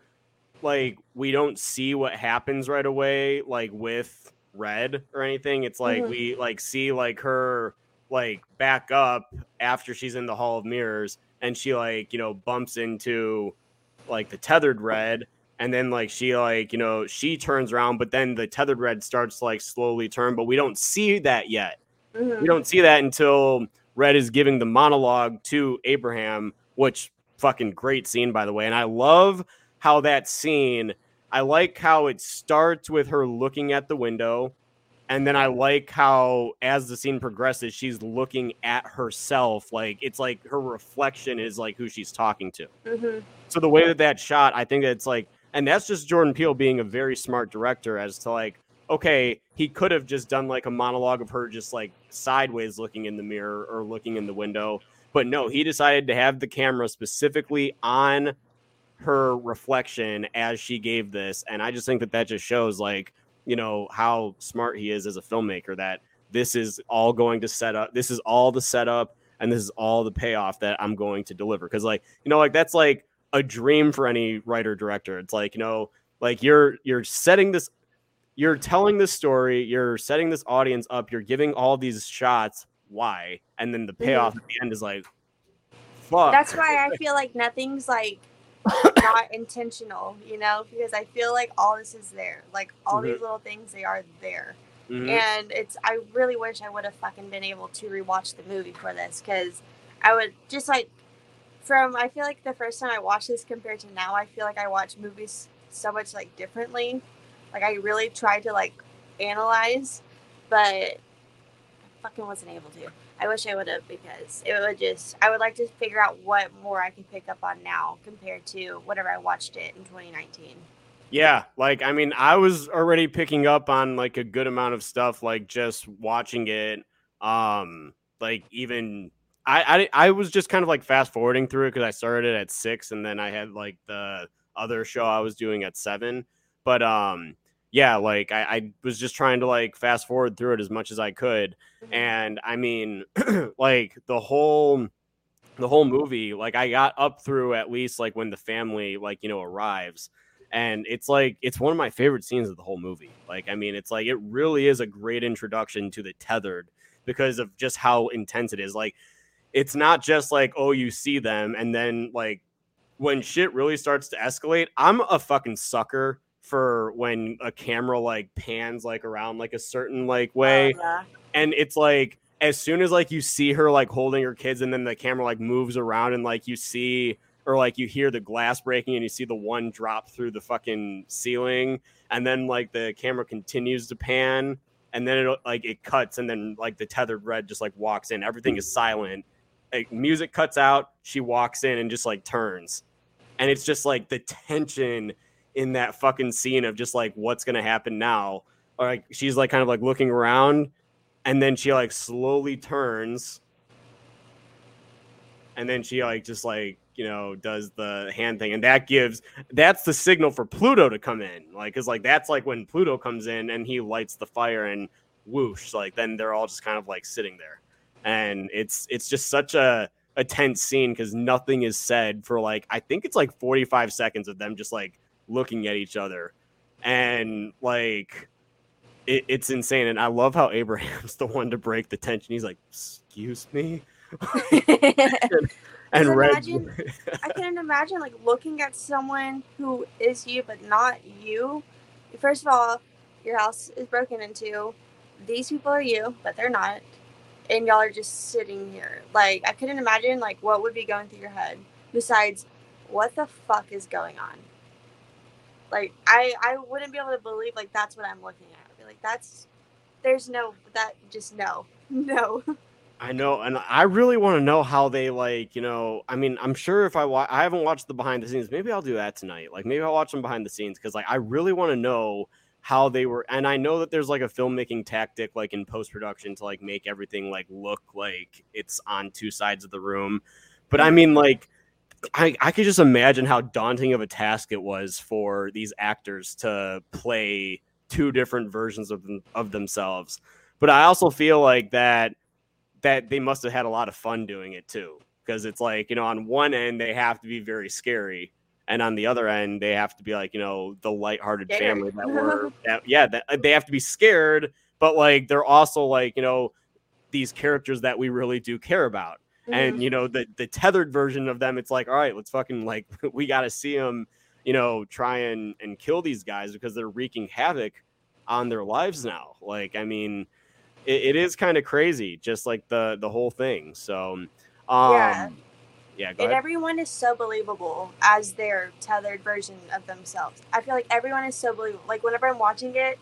S5: like we don't see what happens right away, like with Red or anything. It's like
S6: Mhm.
S5: we like see like her like back up after she's in the Hall of Mirrors, and she like you know bumps into like the tethered Red. And then like she like you know she turns around, but then the tethered red starts to like slowly turn, but we don't see that yet
S6: Mhm.
S5: we don't see that until Red is giving the monologue to Abraham, which fucking great scene by the way. And I love how that scene, I like how it starts with her looking at the window. And then I like how as the scene progresses, she's looking at herself. Like it's like her reflection is like who she's talking to.
S6: Mhm.
S5: So the way that that shot, I think it's like, and that's just Jordan Peele being a very smart director as to like, okay, he could have just done like a monologue of her just like sideways looking in the mirror or looking in the window, but no, he decided to have the camera specifically on her reflection as she gave this, and I just think that that just shows like, you know, how smart he is as a filmmaker. That this is all going to set up. This is all the setup, and this is all the payoff that I'm going to deliver. Because like, you know, like that's like a dream for any writer director. It's like, you know, like you're you're setting this you're telling this story, you're setting this audience up, you're giving all these shots why, and then the mm-hmm. payoff at the end is like fuck.
S6: That's why I feel like nothing's like not intentional, you know, because I feel like all this is there. Like all these little things, they are there.
S5: Mhm.
S6: And it's, I really wish I would have fucking been able to rewatch the movie for this because I would just like, from, I feel like the first time I watched this compared to now, I feel like I watch movies so much like differently. Like I really tried to like analyze, but I fucking wasn't able to. I wish I would have because it would just I would like to figure out what more I can pick up on now compared to whatever I watched it in 2019.
S5: Yeah, like I mean, I was already picking up on like a good amount of stuff, like just watching it. Um, like even I, I I was just kind of like fast forwarding through it because I started it at six and then I had like the other show I was doing at seven. But um yeah, like I, I was just trying to like fast forward through it as much as I could. Mm-hmm. And I mean like the whole the whole movie, like I got up through at least like when the family like, you know, arrives. And it's like it's one of my favorite scenes of the whole movie. Like, I mean, it's like it really is a great introduction to the tethered because of just how intense it is. Like it's not just like oh you see them and then like when shit really starts to escalate i'm a fucking sucker for when a camera like pans like around like a certain like oh, way
S6: Oh, yeah.
S5: and it's like as soon as like you see her like holding her kids and then the camera like moves around and like you see or like you hear the glass breaking and you see the one drop through the fucking ceiling and then like the camera continues to pan and then it like it cuts and then like the tethered red just like walks in. Everything is silent. Like, music cuts out she walks in and just like turns. And it's just like the tension in that fucking scene of just like what's gonna happen now. Or like she's like kind of like looking around and then she like slowly turns and then she like just like you know does the hand thing. And that gives that's the signal for pluto to come in. Like because like that's like when pluto comes in and he lights the fire and whoosh like then they're all just kind of like sitting there. And it's it's just such a a tense scene because nothing is said for like i think it's like 45 seconds of them just like looking at each other and like it, it's insane and i love how abraham's the one to break the tension he's like excuse me and red
S6: imagine, I couldn't imagine like looking at someone who is you but not you. First of all, your house is broken into. These people are you, but they're not. And y'all are just sitting here. Like I couldn't imagine like what would be going through your head besides what the fuck is going on. Like I I wouldn't be able to believe like that's what I'm looking at. I'd be like that's there's no that just no. No.
S5: I know, and I really want to know how they like. You know, I mean, I'm sure if I watch, I haven't watched the behind the scenes. Maybe I'll do that tonight. Like, maybe I'll watch them behind the scenes because, like, I really want to know how they were. And I know that there's like a filmmaking tactic, like in post production, to like make everything like look like it's on two sides of the room. But I mean, like, I I could just imagine how daunting of a task it was for these actors to play two different versions of them, of themselves. But I also feel like that that they must have had a lot of fun doing it too because it's like you know on one end they have to be very scary and on the other end they have to be like you know the lighthearted family that were that, yeah that uh, they have to be scared but like they're also like you know these characters that we really do care about and you know the the tethered version of them it's like all right let's fucking like we got to see them you know try and and kill these guys because they're wreaking havoc on their lives now like i mean it, it is kind of crazy just like the the whole thing so um
S6: Yeah.
S5: yeah go
S6: and
S5: ahead.
S6: everyone is so believable as their tethered version of themselves. I feel like everyone is so believable. Like whenever I'm watching it,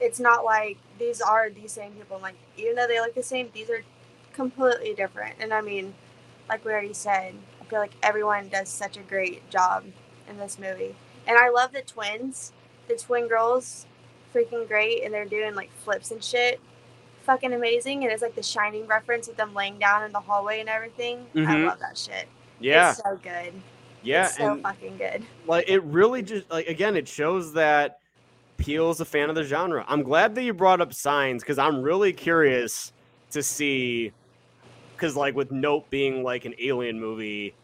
S6: it's not like these are the same people. Like even though they look the same, these are completely different. And I mean, like we already said, I feel like everyone does such a great job in this movie. And I love the twins, the twin girls, freaking great, and they're doing like flips and shit. Fucking amazing, and it's like the Shining reference with them laying down in the hallway and everything. I
S5: Mhm.
S6: love that shit.
S5: yeah
S6: It's so good.
S5: yeah
S6: It's so
S5: and
S6: fucking good.
S5: like it really just like again it shows that Peele is a fan of the genre. I'm glad that you brought up signs because I'm really curious to see because like with Nope being like an alien movie,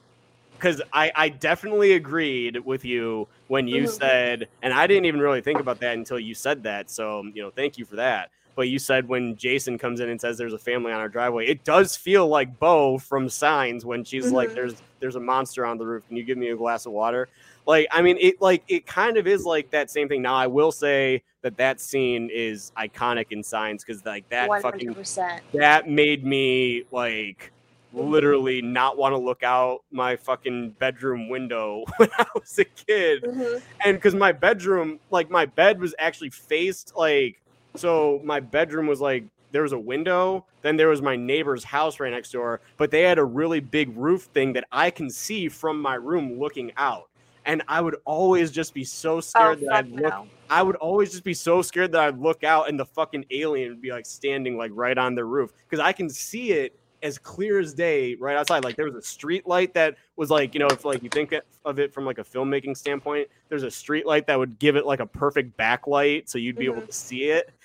S5: because I I definitely agreed with you when you
S6: Mhm.
S5: said, and I didn't even really think about that until you said that. So you know, thank you for that. But you said when Jason comes in and says there's a family on our driveway, it does feel like Bo from Signs when she's like,
S6: Mhm.
S5: "There's there's a monster on the roof. Can you give me a glass of water?" Like, I mean, it like it kind of is like that same thing. Now, I will say that that scene is iconic in Signs because like that fucking
S6: hundred percent.
S5: that made me like literally not want to look out my fucking bedroom window when I was a kid. Mm-hmm. And because my bedroom, like my bed was actually faced like so my bedroom was like there was a window, then there was my neighbor's house right next door, but they had a really big roof thing that I can see from my room looking out. And I would always just be so
S6: Oh
S5: scared that I'd look
S6: no.
S5: I would always just be so scared that I'd look out and the fucking alien would be like standing like right on the roof because I can see it as clear as day right outside. Like there was a street light that was like, you know, if like you think of it from like a filmmaking standpoint, there's a street light that would give it like a perfect backlight so you'd be able to see it.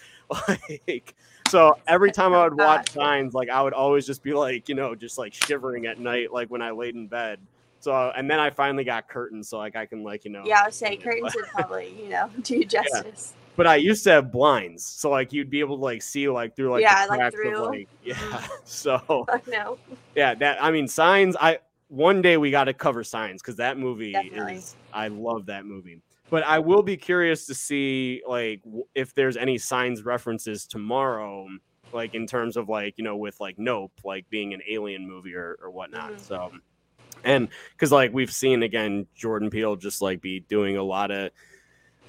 S5: Like so every time I would watch signs, like I would always just be like, you know, just like shivering at night, like when I laid in bed. So and then I finally got curtains, so like I can like you know.
S6: Yeah, I would say curtains would probably you know do you justice.
S5: But I used to have blinds, so like you'd be able to like see like through like
S6: Yeah,
S5: the
S6: like through.
S5: Of, like, yeah. So
S6: Fuck no.
S5: yeah, that I mean signs. I one day we got to cover signs because that movie
S6: Definitely.
S5: is. I love that movie. But I will be curious to see like w- if there's any signs references tomorrow, like in terms of like you know with like Nope, like being an alien movie or or whatnot.
S6: Mhm.
S5: So and because like we've seen again jordan peele just like be doing a lot of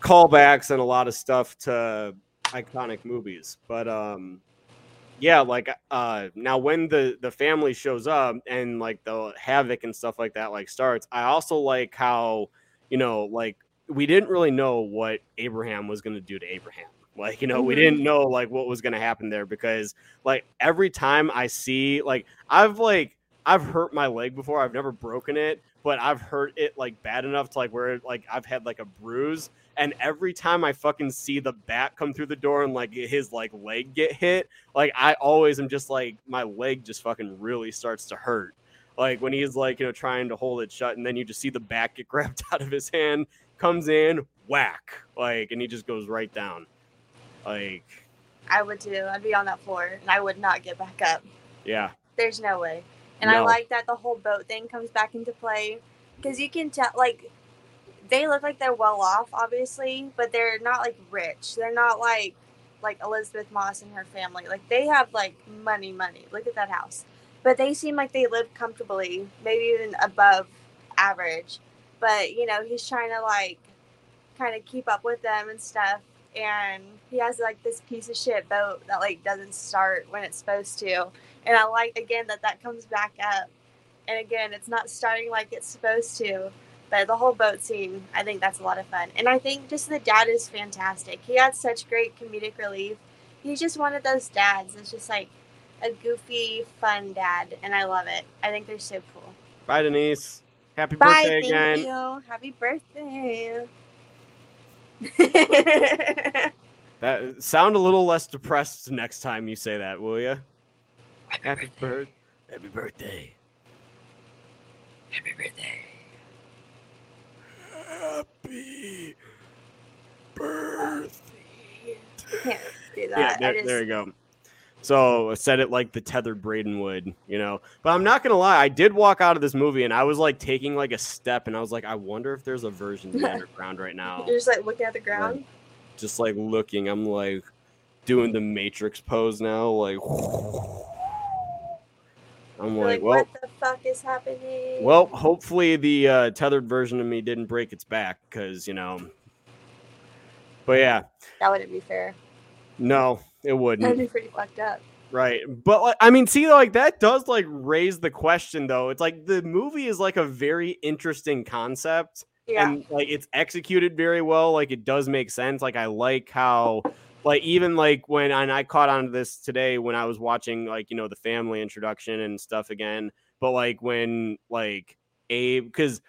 S5: callbacks and a lot of stuff to iconic movies but um yeah like uh now when the the family shows up and like the havoc and stuff like that like starts i also like how you know like we didn't really know what abraham was going to do to abraham like you know we
S6: Mhm.
S5: didn't know like what was going to happen there because like every time i see like i've like i've hurt my leg before i've never broken it but i've hurt it like bad enough to like where like i've had like a bruise and every time i fucking see the bat come through the door and like his like leg get hit like i always am just like my leg just fucking really starts to hurt like when he's like you know trying to hold it shut and then you just see the bat get grabbed out of his hand comes in whack like and he just goes right down like
S6: I would too. I'd be on that floor and I would not get back up.
S5: yeah
S6: There's no way. And I like that the whole boat thing comes back into play because you can tell, like, they look like they're well off, obviously, but they're not like rich. They're not like like Elisabeth Moss and her family. Like they have like money, money. Look at that house. But they seem like they live comfortably, maybe even above average. But you know, he's trying to like kind of keep up with them and stuff. And he has like this piece of shit boat that like doesn't start when it's supposed to. And I like again that that comes back up. And again, it's not starting like it's supposed to. But the whole boat scene, I think that's a lot of fun. And I think just the dad is fantastic. He had such great comedic relief. He's just one of those dads. It's just like a goofy, fun dad. And I love it. I think they're so cool.
S5: bye denise happy
S6: Bye.
S5: birthday
S6: Thank
S5: again
S6: you. Happy birthday.
S5: that sound a little less depressed next time you say that will you happy birthday happy birthday
S3: Happy birthday.
S5: happy birthday
S6: Can't do that.
S5: yeah, there,
S6: just,
S5: there you go. So I said it like the tethered Braden would, you know. But I'm not gonna lie, I did walk out of this movie and I was like taking like a step, and I was like, I wonder if there's a version of the underground right now.
S6: You're just like looking at the ground.
S5: Just like looking, I'm like doing the Matrix pose now, like. I'm like,
S6: like,
S5: well,
S6: what the fuck is happening?
S5: well, hopefully the uh, tethered version of me didn't break its back, because you know. But yeah,
S6: that wouldn't be fair.
S5: no, it wouldn't.
S6: That'd be pretty fucked up.
S5: Right. But like I mean, see, like that does like raise the question though. It's like the movie is like a very interesting concept.
S6: Yeah.
S5: And like it's executed very well. Like it does make sense. Like I like how like even like when and I caught on to this today when I was watching like, you know, the family introduction and stuff again. But like when like Abe because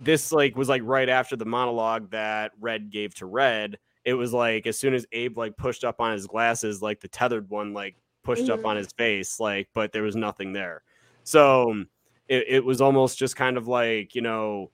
S5: this like was like right after the monologue that Red gave to Red. It was like as soon as Abe like pushed up on his glasses, like the tethered one like pushed up
S6: Mhm.
S5: on his face, like, but there was nothing there. So it, it was almost just kind of like, you know,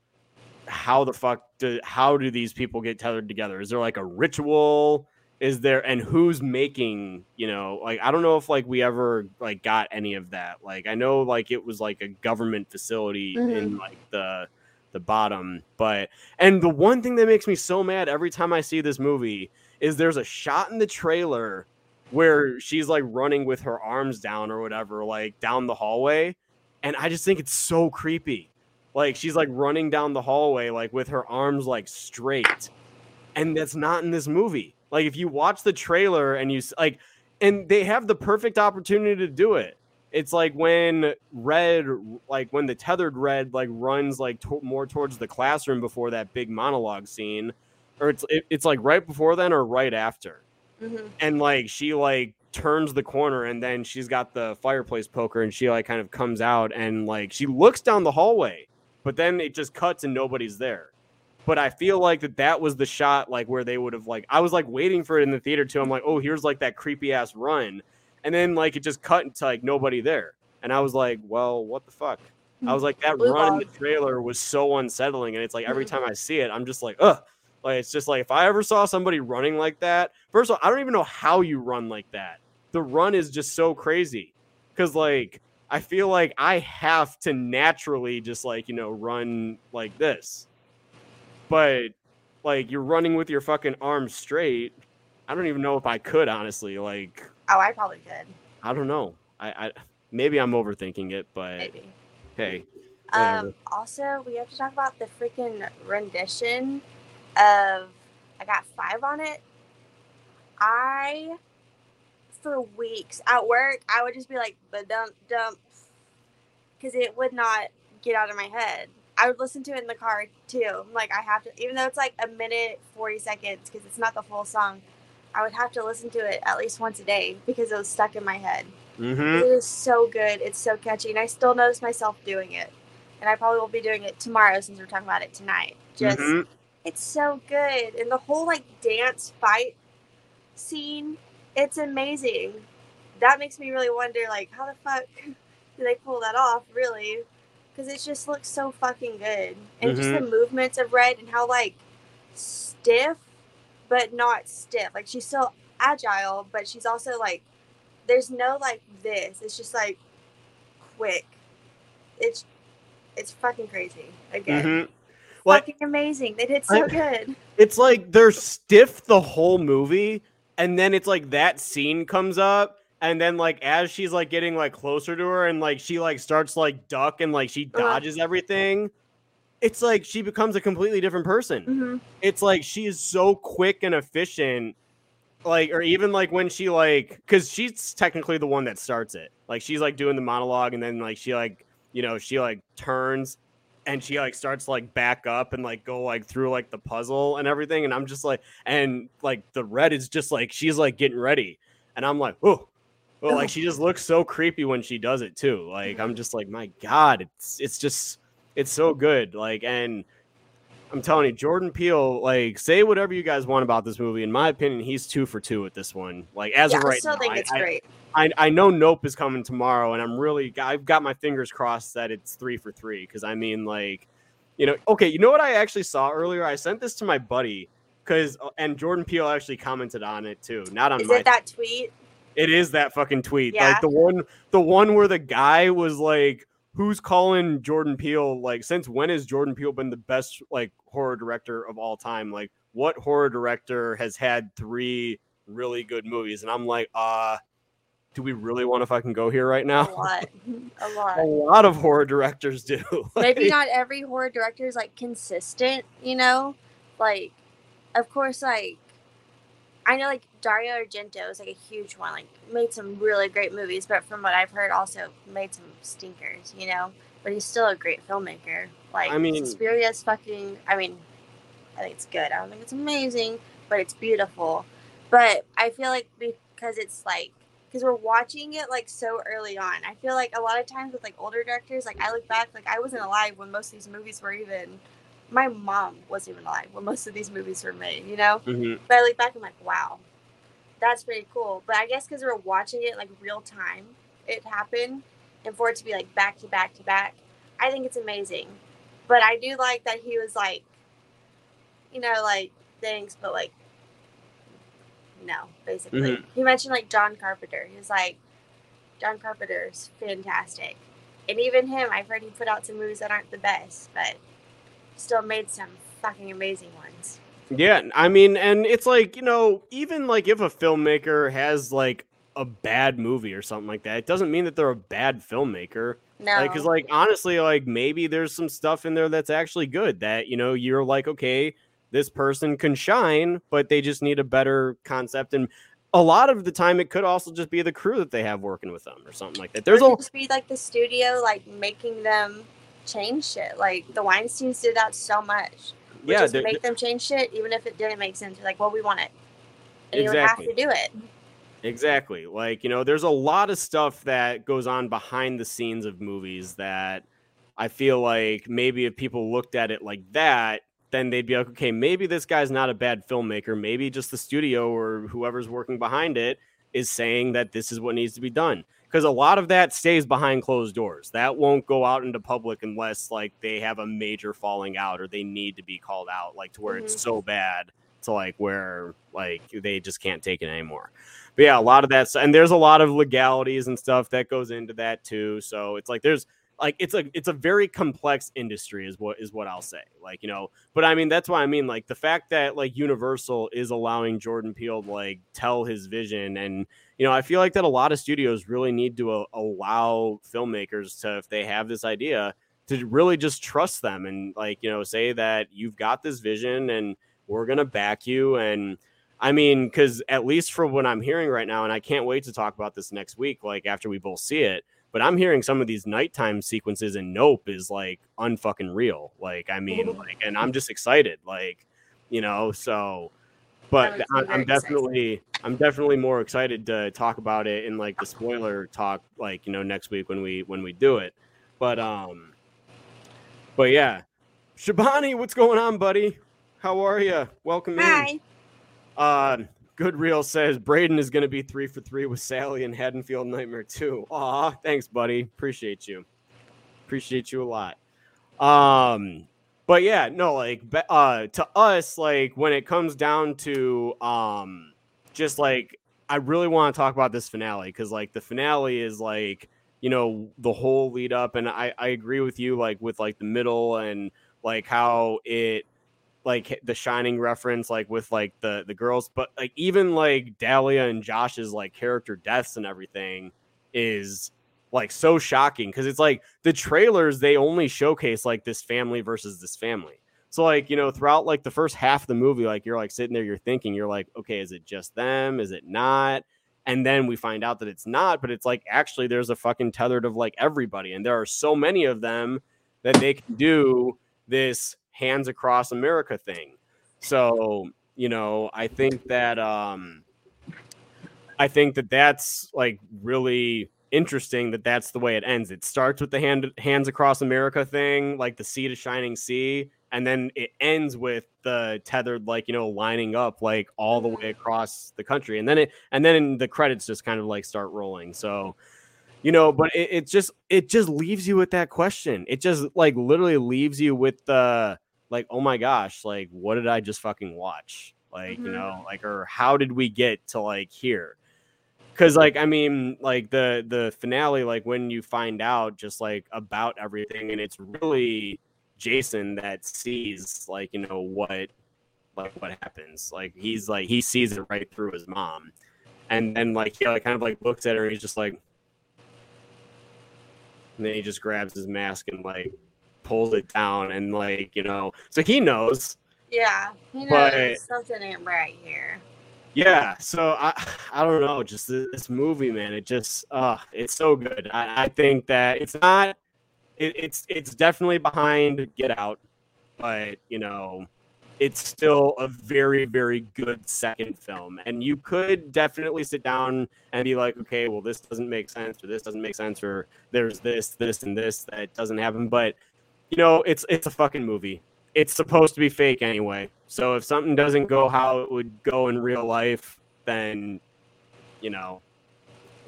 S5: how the fuck do how do these people get tethered together? Is there like a ritual? Is there and who's making, you know, like I don't know if like we ever like got any of that. Like I know like it was like a government facility in mm-hmm. like the the bottom, but and the one thing that makes me so mad every time I see this movie is there's a shot in the trailer where she's like running with her arms down or whatever, like down the hallway. And I just think it's so creepy. Like she's like running down the hallway, like with her arms like straight. And that's not in this movie. Like if you watch the trailer and you like, and they have the perfect opportunity to do it. It's like when Red, like when the tethered Red, like runs like to- more towards the classroom before that big monologue scene, or it's it, it's like right before then or right after
S6: Mhm.
S5: and like she like turns the corner and then she's got the fireplace poker and she like kind of comes out and like she looks down the hallway, but then it just cuts and nobody's there. But I feel like that that was the shot like where they would have like I was like waiting for it in the theater too. I'm like, oh, here's like that creepy ass run, and then like it just cut into like nobody there, and I was like, well, what the fuck? I was mm. like, that
S6: Blue
S5: run in the trailer was so unsettling, and it's like every mm-hmm. time I see it, I'm just like, ugh. Like it's just like if I ever saw somebody running like that, first of all, I don't even know how you run like that. The run is just so crazy. Cause like I feel like I have to naturally just like, you know, run like this. But like you're running with your fucking arms straight. I don't even know if I could honestly. Like,
S6: Oh, I probably could.
S5: I don't know. I, I maybe I'm overthinking it, but
S6: Maybe.
S5: hey.
S6: Um, also, we have to talk about the freaking rendition of I got five on it. I, for weeks at work, I would just be like, the dump, dump, because it would not get out of my head. I would listen to it in the car too. Like, I have to, even though it's like a minute, 40 seconds, because it's not the full song, I would have to listen to it at least once a day because it was stuck in my head.
S5: Mm-hmm.
S6: It is so good. It's so catchy. And I still notice myself doing it. And I probably will be doing it tomorrow since we're talking about it tonight. Just,
S5: Mhm.
S6: it's so good. And the whole like dance fight scene, it's amazing. That makes me really wonder, like, how the fuck do they pull that off, really? Because it just looks so fucking good. And just the movements of Red and how, like, stiff, but not stiff. Like, she's still agile, but she's also, like, there's no, like, this. It's just, like, quick. It's, it's fucking crazy. Again.
S5: Mhm. Like
S6: Fucking amazing. They did so
S5: I-
S6: good.
S5: it's like they're stiff the whole movie and then it's like that scene comes up and then like as she's like getting like closer to her and like she like starts like duck and like she
S6: Uh-huh.
S5: dodges everything it's like she becomes a completely different person.
S6: Hmm
S5: it's like she is so quick and efficient like or even like when she like because she's technically the one that starts it. Like she's like doing the monologue and then like she like you know she like turns and she like starts like back up and like go like through like the puzzle and everything. And i'm just like and like the red is just like she's like getting ready. And i'm like oh well like oh. she just looks so creepy when she does it too like i'm just like my god it's it's just it's so good like and I'm telling you, Jordan Peele, like, say whatever you guys want about this movie. In my opinion, he's two for two with this one. Like, as
S6: yeah,
S5: of
S6: I still
S5: now,
S6: think it's
S5: I-
S6: great.
S5: I, I know Nope is coming tomorrow, and I'm really, I've got my fingers crossed that it's three for three. Because I mean, like, you know, okay, you know what I actually saw earlier? I sent this to my buddy, because uh, and Jordan Peele actually commented on it too, not on
S6: Is
S5: my.
S6: it that tweet?
S5: It is that fucking tweet.
S6: Yeah.
S5: Like the one the one where the guy was like, Who's calling Jordan Peele? Like, since when has Jordan Peele been the best like horror director of all time? Like, what horror director has had three really good movies? And I'm like, uh, do we really want to fucking go here right now?
S6: A lot. A lot.
S5: A lot of horror directors do.
S6: Maybe not every horror director is like consistent, you know? Like, of course, like, I know like Dario Argento is like a huge one, like, made some really great movies, but from what I've heard, also made some stinkers, you know? But he's still a great filmmaker. Like,
S5: I mean-
S6: Suspiria is fucking, I mean, I think it's good. I don't think it's amazing, but it's beautiful. But I feel like because it's like, because we're watching it like so early on. I feel like a lot of times with like older directors, like I look back, like I wasn't alive when most of these movies were even. My mom wasn't even alive when most of these movies were made, you know.
S5: Mhm.
S6: But I look back, I'm like, wow, that's pretty cool. But I guess because we're watching it like real time, it happened, and for it to be like back to back to back, I think it's amazing. But I do like that he was like, you know, like thanks, but like, no, basically.
S5: Mhm.
S6: He mentioned like John Carpenter. He was like, John Carpenter's fantastic, and even him, I've heard he put out some movies that aren't the best, but still made some fucking amazing ones.
S5: Yeah, I mean, and it's like, you know, even like if a filmmaker has like a bad movie or something like that, it doesn't mean that they're a bad filmmaker.
S6: No,
S5: cause like honestly, like maybe there's some stuff in there that's actually good that you know you're like, okay, this person can shine, but they just need a better concept. And a lot of the time, it could also just be the crew that they have working with them or something like that. There's a
S6: just be like the studio like making them change shit. Like the Weinstein's did that so much.
S5: Yeah,
S6: just make them change shit even if it didn't make sense. You're like, well, we want it, and
S5: Exactly.
S6: you have to do it.
S5: Exactly. Like, you know, there's a lot of stuff that goes on behind the scenes of movies that I feel like maybe if people looked at it like that, then they'd be like, okay, maybe this guy's not a bad filmmaker. Maybe just the studio or whoever's working behind it is saying that this is what needs to be done. Because a lot of that stays behind closed doors. That won't go out into public unless like they have a major falling out or they need to be called out, like to where
S6: Mhm.
S5: it's so bad to like where like they just can't take it anymore. But yeah, a lot of that, and there's a lot of legalities and stuff that goes into that too. So it's like there's like it's a it's a very complex industry is what is what I'll say. Like you know, but I mean that's why I mean like the fact that like Universal is allowing Jordan Peele to like tell his vision, and you know I feel like that a lot of studios really need to uh, allow filmmakers to if they have this idea to really just trust them and like you know say that you've got this vision and we're gonna back you and I mean, because at least from what I'm hearing right now, and I can't wait to talk about this next week, like after we both see it. But I'm hearing some of these nighttime sequences in Nope is like unfucking real. Like, I mean, like, and I'm just excited, like, you know. So, but I'm,
S6: very
S5: I'm definitely, I'm definitely more excited to talk about it in like the spoiler talk, like you know, next week when we when we do it. But um, but yeah, Shabani, what's going on, buddy? How are you? Welcome in.
S6: Hi.
S5: Uh, Good Real says Braden is going to be three for three with Sally and Haddonfield Nightmare 2. Aw, thanks, buddy. Appreciate you. Appreciate you a lot. Um, but yeah, no, like, uh, to us, like, when it comes down to, um, just like, I really want to talk about this finale because, like, the finale is like, you know, the whole lead up, and I, I agree with you, like, with like the middle and like how it, like the shining reference like with like the the girls but like even like dahlia and josh's like character deaths and everything is like so shocking because it's like the trailers they only showcase like this family versus this family. So like you know throughout like the first half of the movie like you're like sitting there you're thinking you're like okay is it just them? Is it not? And then we find out that it's not but it's like actually there's a fucking tethered of like everybody and there are so many of them that they can do this hands across America thing. So, you know, I think that um I think that that's like really interesting that that's the way it ends. It starts with the hand hands across America thing, like the sea to shining sea, and then it ends with the tethered like, you know, lining up like all the way across the country. And then it and then the credits just kind of like start rolling. So, you know but it, it just it just leaves you with that question it just like literally leaves you with the like oh my gosh like what did i just fucking watch like you
S6: Mhm.
S5: know like or how did we get to like here because like i mean like the the finale like when you find out just like about everything and it's really jason that sees like you know what like what happens like he's like he sees it right through his mom and then like he like kind of like looks at her and he's just like and then he just grabs his mask and like pulls it down and like you know so he knows
S6: Yeah. he knows
S5: But-
S6: something ain't right here.
S5: Yeah so i i don't know just this, movie man it just uh it's so good. I, I think that it's not it, it's it's definitely behind get out but you know it's still a very very good second film. And you could definitely sit down and be like okay well this doesn't make sense or this doesn't make sense or there's this this and this that doesn't happen but you know it's it's a fucking movie. It's supposed to be fake anyway so if something doesn't go how it would go in real life then you know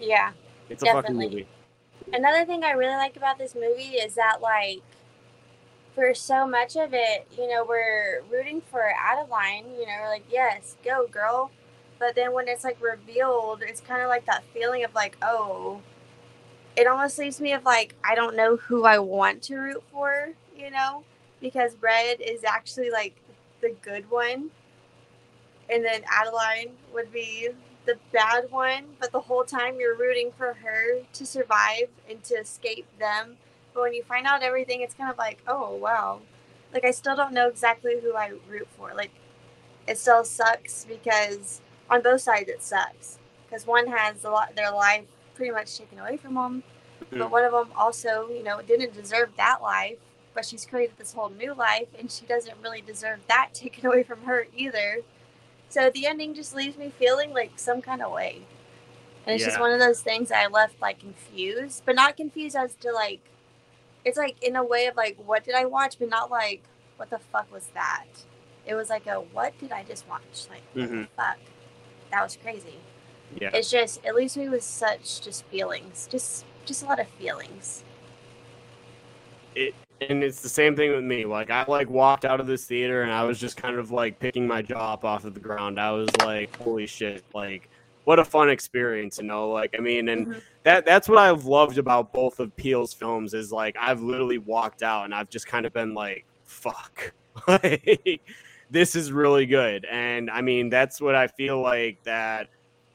S6: Yeah.
S5: it's a
S6: Definitely.
S5: fucking movie
S6: Another thing I really like about this movie is that like for so much of it, you know, we're rooting for Adeline, you know, we're like, yes, go girl. But then when it's like revealed, it's kind of like that feeling of like, oh, it almost leaves me of like, I don't know who I want to root for, you know, because Red is actually like the good one. And then Adeline would be the bad one, but the whole time you're rooting for her to survive and to escape them. But when you find out everything, it's kind of like, oh wow, like I still don't know exactly who I root for. Like it still sucks because on both sides it sucks because one has a lot their life pretty much taken away from them, but hmm. one of them also, you know, didn't deserve that life. But she's created this whole new life, and she doesn't really deserve that taken away from her either. So the ending just leaves me feeling like some kind of way. And it's just one of those things I left like confused, but not confused as to like, it's like in a way of like, what did I watch, but not like, what the fuck was that? It was like a, what did I just watch? Like, what the
S5: Mhm.
S6: fuck? That was crazy.
S5: Yeah.
S6: It's just, it leaves me with such just feelings, just, just a lot of feelings.
S5: it and it's the same thing with me. Like I like walked out of this theater and I was just kind of like picking my jaw up off of the ground. I was like, holy shit, like what a fun experience, you know? Like I mean, and
S6: Mhm.
S5: that that's what I've loved about both of Peele's films is like I've literally walked out and I've just kind of been like, fuck. like this is really good. And I mean, that's what I feel like that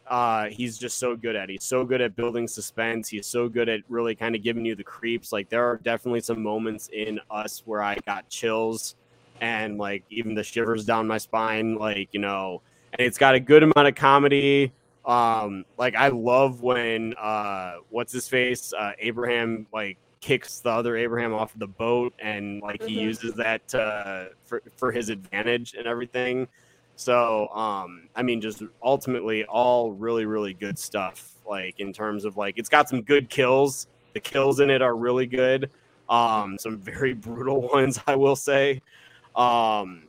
S5: uh he's just so good at. He's so good at building suspense. He's so good at really kind of giving you the creeps. Like there are definitely some moments in us where I got chills and like even the shivers down my spine like, you know, and it's got a good amount of comedy. Um like I love when uh what's his face? Uh Abraham like kicks the other Abraham off the boat and like he
S6: Mhm.
S5: uses that uh for for his advantage and everything. So, um, I mean, just ultimately all really, really good stuff. Like in terms of like, it's got some good kills. The kills in it are really good. Um, some very brutal ones, I will say. Um,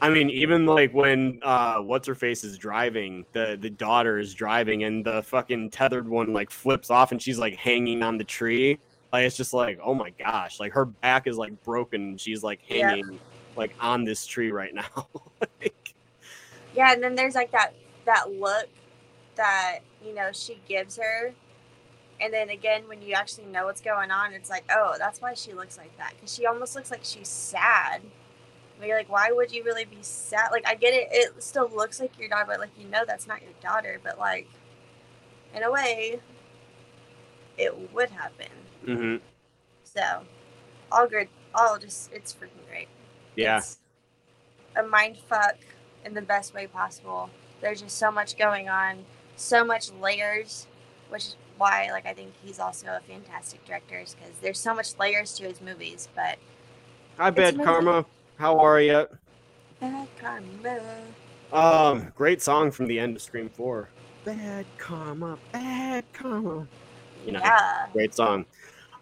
S5: I mean, even like when uh, what's her face is driving, the the daughter is driving, and the fucking tethered one like flips off, and she's like hanging on the tree. Like it's just like, oh my gosh, like her back is like broken, and she's like
S6: Yeah.
S5: Like on this tree right now. like,
S6: Yeah, and then there's like that that look that you know she gives her, and then again when you actually know what's going on, it's like, oh, that's why she looks like that because she almost looks like she's sad. But you're like, why would you really be sad? Like, I get it; it still looks like your daughter, but like you know that's not your daughter. But like, in a way, it would happen.
S5: mhm.
S6: So, all good, all just it's freaking great.
S5: Yeah,
S6: It's a mind fuck in the best way possible. There's just so much going on, so much layers, which is why like I think he's also a fantastic director because there's so much layers to his movies. But
S5: hi, bad karma. How are you?
S6: bad karma.
S5: Um, great song from the end of Scream Four. Bad karma, bad karma. You know,
S6: Yeah,
S5: great song.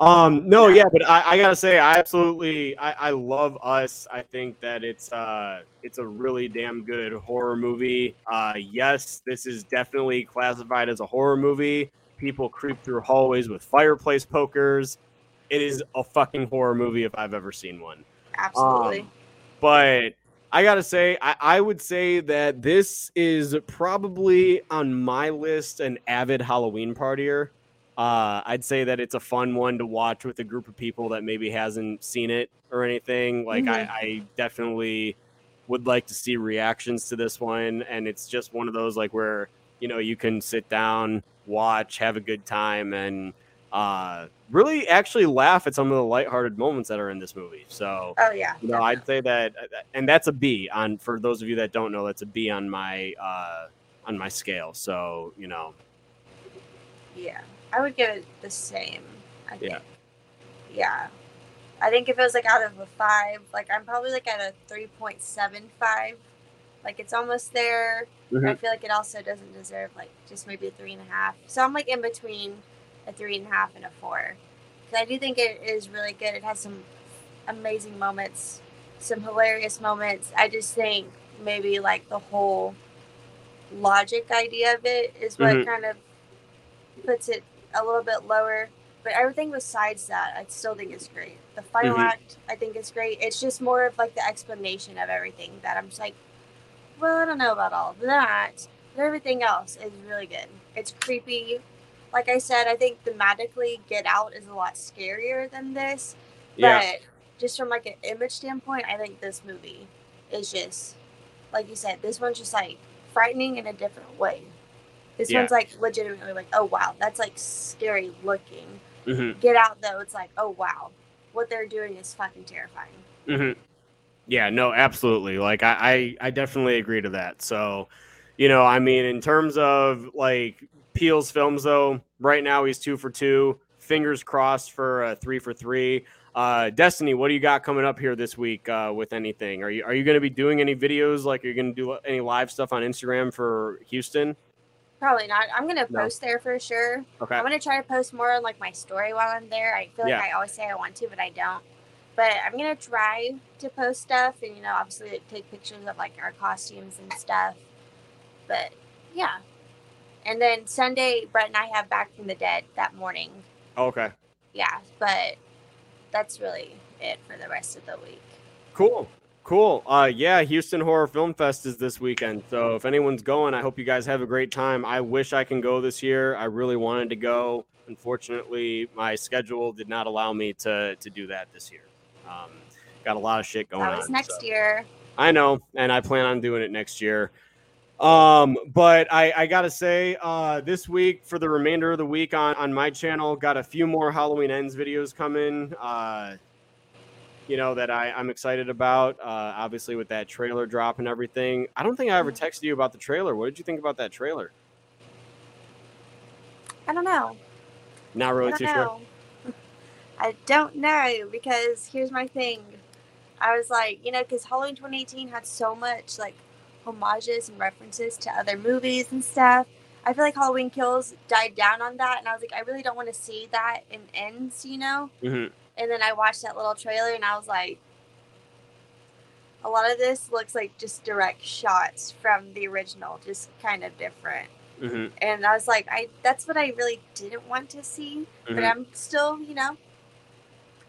S5: Um, no, yeah, but I, I gotta say, I absolutely, I, I love Us. I think that it's, uh, it's a really damn good horror movie. Uh, yes, this is definitely classified as a horror movie. People creep through hallways with fireplace pokers. It is a fucking horror movie if I've ever seen one.
S6: absolutely.
S5: Um, but I gotta say, I, I would say that this is probably on my list an avid Halloween partier. Uh, I'd say that it's a fun one to watch with a group of people that maybe hasn't seen it or anything. Like I, I definitely would like to see reactions to this one, and it's just one of those like where you know you can sit down, watch, have a good time, and uh, really actually laugh at some of the lighthearted moments that are in this movie. So
S6: oh yeah,
S5: you know, I'd say that, and that's a B on for those of you that don't know, that's a B on my uh, on my scale. So you know,
S6: yeah. I would give it the same. I think.
S5: Yeah.
S6: Yeah. I think if it was like out of a five, like I'm probably like at a three point seven five. Like it's almost there.
S5: Mhm.
S6: I feel like it also doesn't deserve like just maybe a three and a half. So I'm like in between a three and a half and a four. Because I do think it is really good. It has some amazing moments, some hilarious moments. I just think maybe like the whole logic idea of it is what
S5: Mhm.
S6: kind of puts it a little bit lower. But everything besides that, I still think is great. The final
S5: Mhm.
S6: act, I think, is great. It's just more of like the explanation of everything that I'm just like, well, I don't know about all of that, but everything else is really good. It's creepy. Like I said, I think thematically, Get Out is a lot scarier than this.
S5: yeah,
S6: But just from like an image standpoint, I think this movie is just like you said. This one's just like frightening in a different way. This
S5: Yeah.
S6: one's like legitimately like, oh wow, that's like scary looking.
S5: hmm
S6: Get Out though, it's like, oh wow, what they're doing is fucking terrifying.
S5: hmm yeah, no, absolutely. Like I, I, I definitely agree to that. So, you know, I mean, in terms of like Peele's films, though, right now he's two for two. Fingers crossed for uh, three for three. Uh, Destiny, what do you got coming up here this week uh, with anything? Are you are you going to be doing any videos? Like, are you going to do any live stuff on Instagram for Houston?
S6: Probably not. I'm gonna
S5: No.
S6: post there for sure.
S5: Okay.
S6: I'm gonna try to post more on like my story while I'm there. I feel like
S5: Yeah.
S6: I always say I want to, but I don't. But I'm gonna try to post stuff and you know, obviously like, take pictures of like our costumes and stuff. But yeah. And then Sunday, Brett and I have Back from the Dead that morning.
S5: Oh, okay.
S6: Yeah, but that's really it for the rest of the week.
S5: Cool. Cool. Uh yeah, Houston Horror Film Fest is this weekend. So if anyone's going, I hope you guys have a great time. I wish I can go this year. I really wanted to go. Unfortunately, my schedule did not allow me to to do that this year. Um got a lot of shit going
S6: That was
S5: on.
S6: next
S5: so-
S6: year.
S5: I know, and I plan on doing it next year. Um, but I, I gotta say, uh, this week for the remainder of the week on on my channel, got a few more Halloween ends videos coming. Uh, you know that I I'm excited about. Uh, obviously with that trailer drop and everything. I don't think I ever texted you about the trailer. What did you think about that trailer?
S6: I don't know.
S5: Not really too
S6: don't
S5: sure.
S6: I don't know because here's my thing. I was like, you know, because Halloween 2018 had so much like homages and references to other movies and stuff. I feel like Halloween Kills died down on that, and I was like, I really don't want to see that in ends, you know.
S5: hmm
S6: And then I watched that little trailer, and I was like, a lot of this looks like just direct shots from the original, just kind of different
S5: hmm
S6: and I was like, I that's what I really didn't want to see, but
S5: Mhm.
S6: I'm still, you know,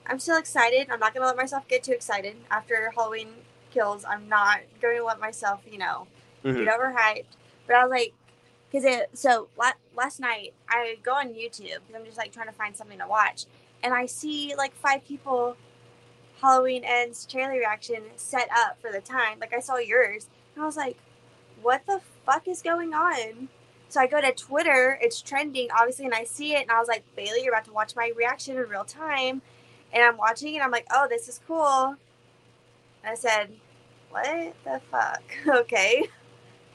S6: I'm still excited. I'm not gonna let myself get too excited after Halloween Kills. I'm not going to let myself, you know,
S5: Mhm.
S6: get overhyped. But I was like, because it so la- last night I go on YouTube because I'm just like trying to find something to watch, and I see like five people Halloween ends trailer reaction set up for the time. Like I saw yours, and I was like, what the fuck is going on? So I go to Twitter, it's trending, obviously, and I see it, and I was like, Bailey, you're about to watch my reaction in real time. And I'm watching it, I'm like, oh, this is cool. And I said, what the fuck? okay.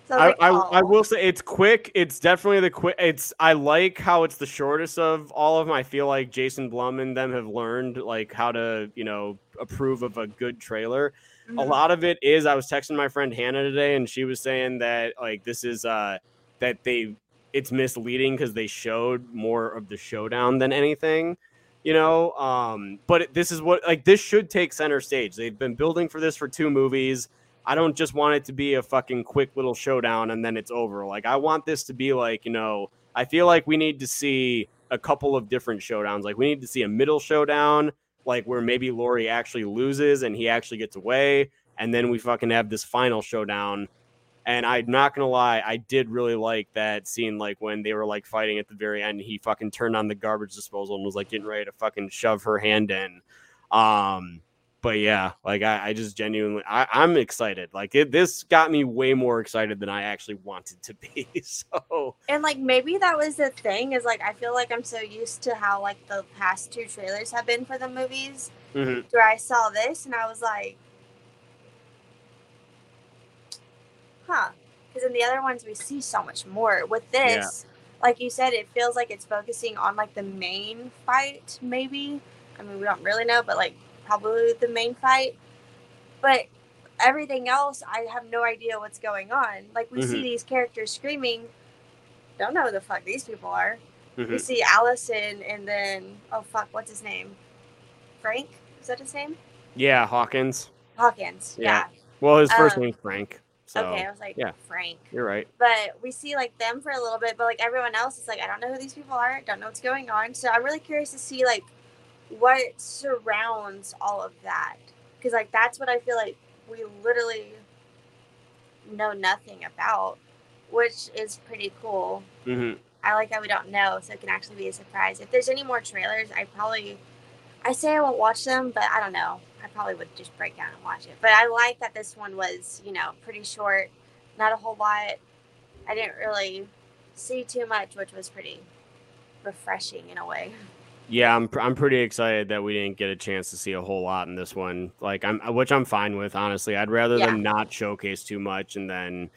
S6: So I,
S5: I,
S6: like,
S5: I,
S6: oh.
S5: I will say it's quick. It's definitely the quick. It's I like how it's the shortest of all of them. I feel like Jason Blum and them have learned like how to you know approve of a good trailer. A
S6: Mhm.
S5: lot of it is I was texting my friend Hannah today, and she was saying that like this is uh that they it's misleading because they showed more of the showdown than anything you know um but this is what like this should take center stage they've been building for this for two movies i don't just want it to be a fucking quick little showdown and then it's over like i want this to be like you know i feel like we need to see a couple of different showdowns like we need to see a middle showdown like where maybe Laurie actually loses and he actually gets away and then we fucking have this final showdown and I'm not gonna lie, I did really like that scene, like when they were like fighting at the very end. He fucking turned on the garbage disposal and was like getting ready to fucking shove her hand in. Um, but yeah, like I, I just genuinely, I, I'm excited. Like it, this got me way more excited than I actually wanted to be. So
S6: And like maybe that was the thing is like I feel like I'm so used to how like the past two trailers have been for the movies
S5: mhm.
S6: where I saw this and I was like, huh. Because in the other ones we see so much more. With this, like you said, it feels like it's focusing on like the main fight, maybe. I mean, we don't really know, but like probably the main fight. But everything else, I have no idea what's going on. Like we see
S5: Mhm.
S6: these characters screaming. Don't know who the fuck these people are. We
S5: Mhm.
S6: see Allison and then oh fuck, what's his name? Frank? Is that his name?
S5: yeah, Hawkins.
S6: Hawkins.
S5: Yeah.
S6: Yeah.
S5: Well, his first
S6: Um,
S5: name's Frank. So
S6: okay, I was like
S5: yeah.
S6: Frank.
S5: you're right.
S6: But we see like them for a little bit, but like everyone else is like, I don't know who these people are, don't know what's going on. So I'm really curious to see like what surrounds all of that. Because like that's what I feel like we literally know nothing about, which is pretty cool.
S5: hmm
S6: I like that we don't know, so it can actually be a surprise. If there's any more trailers, I probably, I say I won't watch them, but I don't know. I probably would just break down and watch it. But I like that this one was, you know, pretty short, not a whole lot. I didn't really see too much, which was pretty refreshing in a way.
S5: Yeah, I'm I'm pretty excited that we didn't get a chance to see a whole lot in this one. Like I'm which I'm fine with, honestly. I'd rather
S6: Yeah.
S5: them not showcase too much and then,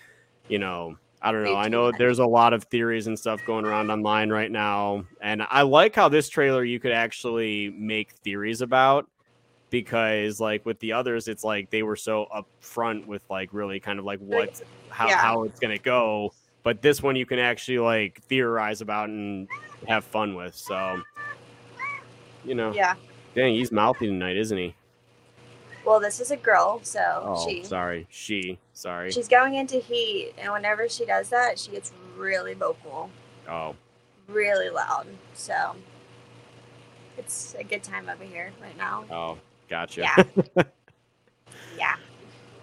S5: you know, I don't know. I know there's a lot of theories and stuff going around online right now, and I like how this trailer you could actually make theories about because like with the others it's like they were so upfront with like really kind of like what how
S6: Yeah.
S5: how it's going to go but this one you can actually like theorize about and have fun with. So, you know,
S6: Yeah.
S5: dang, he's mouthy tonight, isn't he?
S6: Well, this is a girl, so
S5: Oh,
S6: she
S5: sorry, she, sorry.
S6: she's going into heat, and whenever she does that, she gets really vocal,
S5: Oh,
S6: really loud. So it's a good time over here right now.
S5: oh, gotcha.
S6: Yeah. Yeah.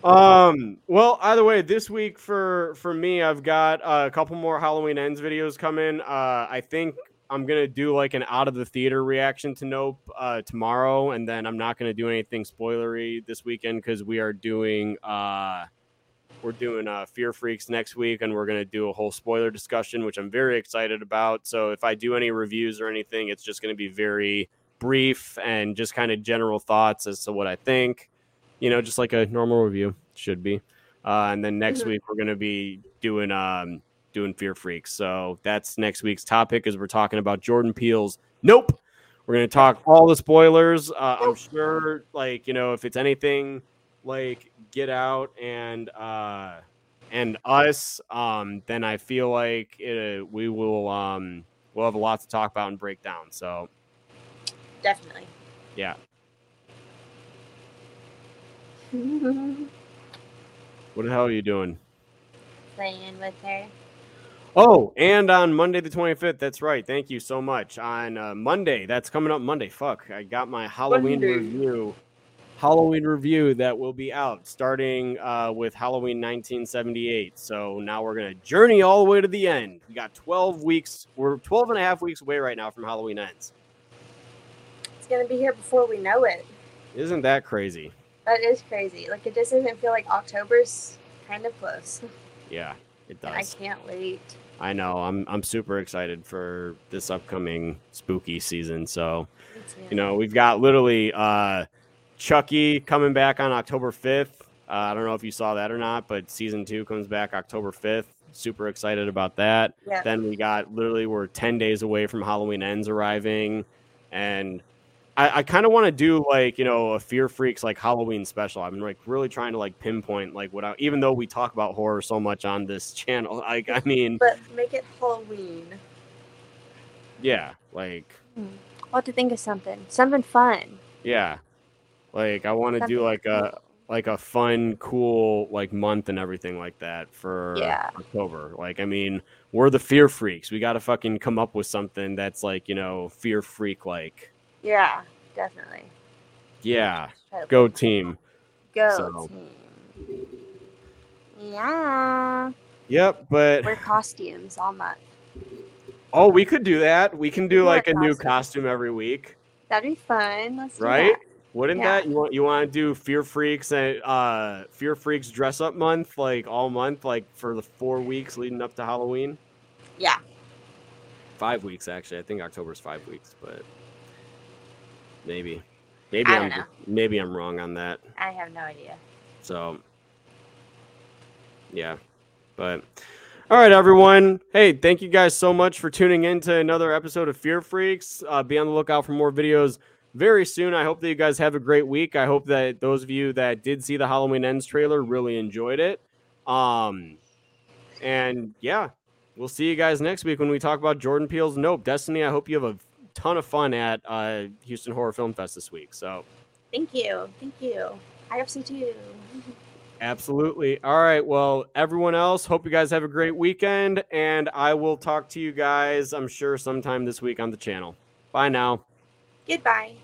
S5: Um. Well, either way, this week for for me, I've got uh, a couple more Halloween ends videos coming. Uh, I think I'm gonna do like an out of the theater reaction to Nope uh, tomorrow, and then I'm not gonna do anything spoilery this weekend because we are doing uh, we're doing uh, Fear Freaks next week, and we're gonna do a whole spoiler discussion, which I'm very excited about. So if I do any reviews or anything, it's just gonna be very brief and just kind of general thoughts as to what I think you know, just like a normal review should be. Uh, and then next
S6: Mhm.
S5: week we're gonna be doing um doing Fear Freaks. So that's next week's topic is we're talking about Jordan Peele's Nope. We're gonna talk all the spoilers. Uh, I'm sure, like you know, if it's anything like Get Out and uh and Us, um, then I feel like it, we will um we'll have a lot to talk about and break down. So
S6: Definitely.
S5: yeah, what the hell are you doing?
S6: Playing with her.
S5: Oh, and on Monday the 25th, that's right. Thank you so much. On uh, Monday, that's coming up Monday. Fuck, I got my Halloween
S6: Monday.
S5: review. Halloween review that will be out starting uh, with Halloween 1978. So now we're going to journey all the way to the end. We got 12 weeks. We're 12 and a half weeks away right now from Halloween ends.
S6: It's gonna be here before we know it.
S5: Isn't that crazy?
S6: That is crazy. Like it just doesn't feel like October's kind of close.
S5: Yeah, it
S6: And I can't wait.
S5: I know. I'm I'm super excited for this upcoming spooky season. So You know, we've got literally uh, Chucky coming back on October 5th. Uh, I don't know if you saw that or not, but season two comes back October 5th. Super excited about that.
S6: Yeah.
S5: Then we got literally, we're 10 days away from Halloween Ends arriving. And I, I kind of want to do like, you know, a Fear Freaks like Halloween special. I'm like really trying to like pinpoint like what I, even though we talk about horror so much on this channel, like, I mean,
S6: But make it Halloween.
S5: yeah, like, hmm.
S6: I'll have to think of something. Something fun.
S5: yeah. Like I want to do like a, like a fun, cool like month and everything like that for
S6: Yeah.
S5: October. Like, I mean, we're the fear freaks. We got to fucking come up with something that's like, you know, fear freak like.
S6: Yeah, definitely.
S5: Yeah, go team.
S6: Go
S5: So-
S6: team. Yeah.
S5: Yep, but
S6: Wear costumes all month.
S5: oh, we could do that. We can do
S6: Wear
S5: like a new costume every week,
S6: That'd be fun. Let's do
S5: right? Wouldn't
S6: Yeah.
S5: that you want you want to do fear freaks and uh fear freaks dress up month like all month like for the 4 weeks leading up to Halloween?
S6: Yeah.
S5: 5 weeks actually. I think October's 5 weeks, but maybe maybe I'm
S6: know.
S5: maybe I'm wrong on that.
S6: I have no idea.
S5: So, yeah. But, all right, everyone. Hey, thank you guys so much for tuning in to another episode of Fear Freaks. Uh, be on the lookout for more videos very soon. I hope that you guys have a great week. I hope that those of you that did see the Halloween Ends trailer really enjoyed it. Um, and yeah, we'll see you guys next week when we talk about Jordan Peele's Nope. Destiny, I hope you have a ton of fun at uh, Houston Horror Film Fest this week. So,
S6: Thank you. Thank you. IFC too.
S5: Absolutely. All right. Well, everyone else, hope you guys have a great weekend. And I will talk to you guys, I'm sure, sometime this week on the channel. Bye now.
S6: Goodbye.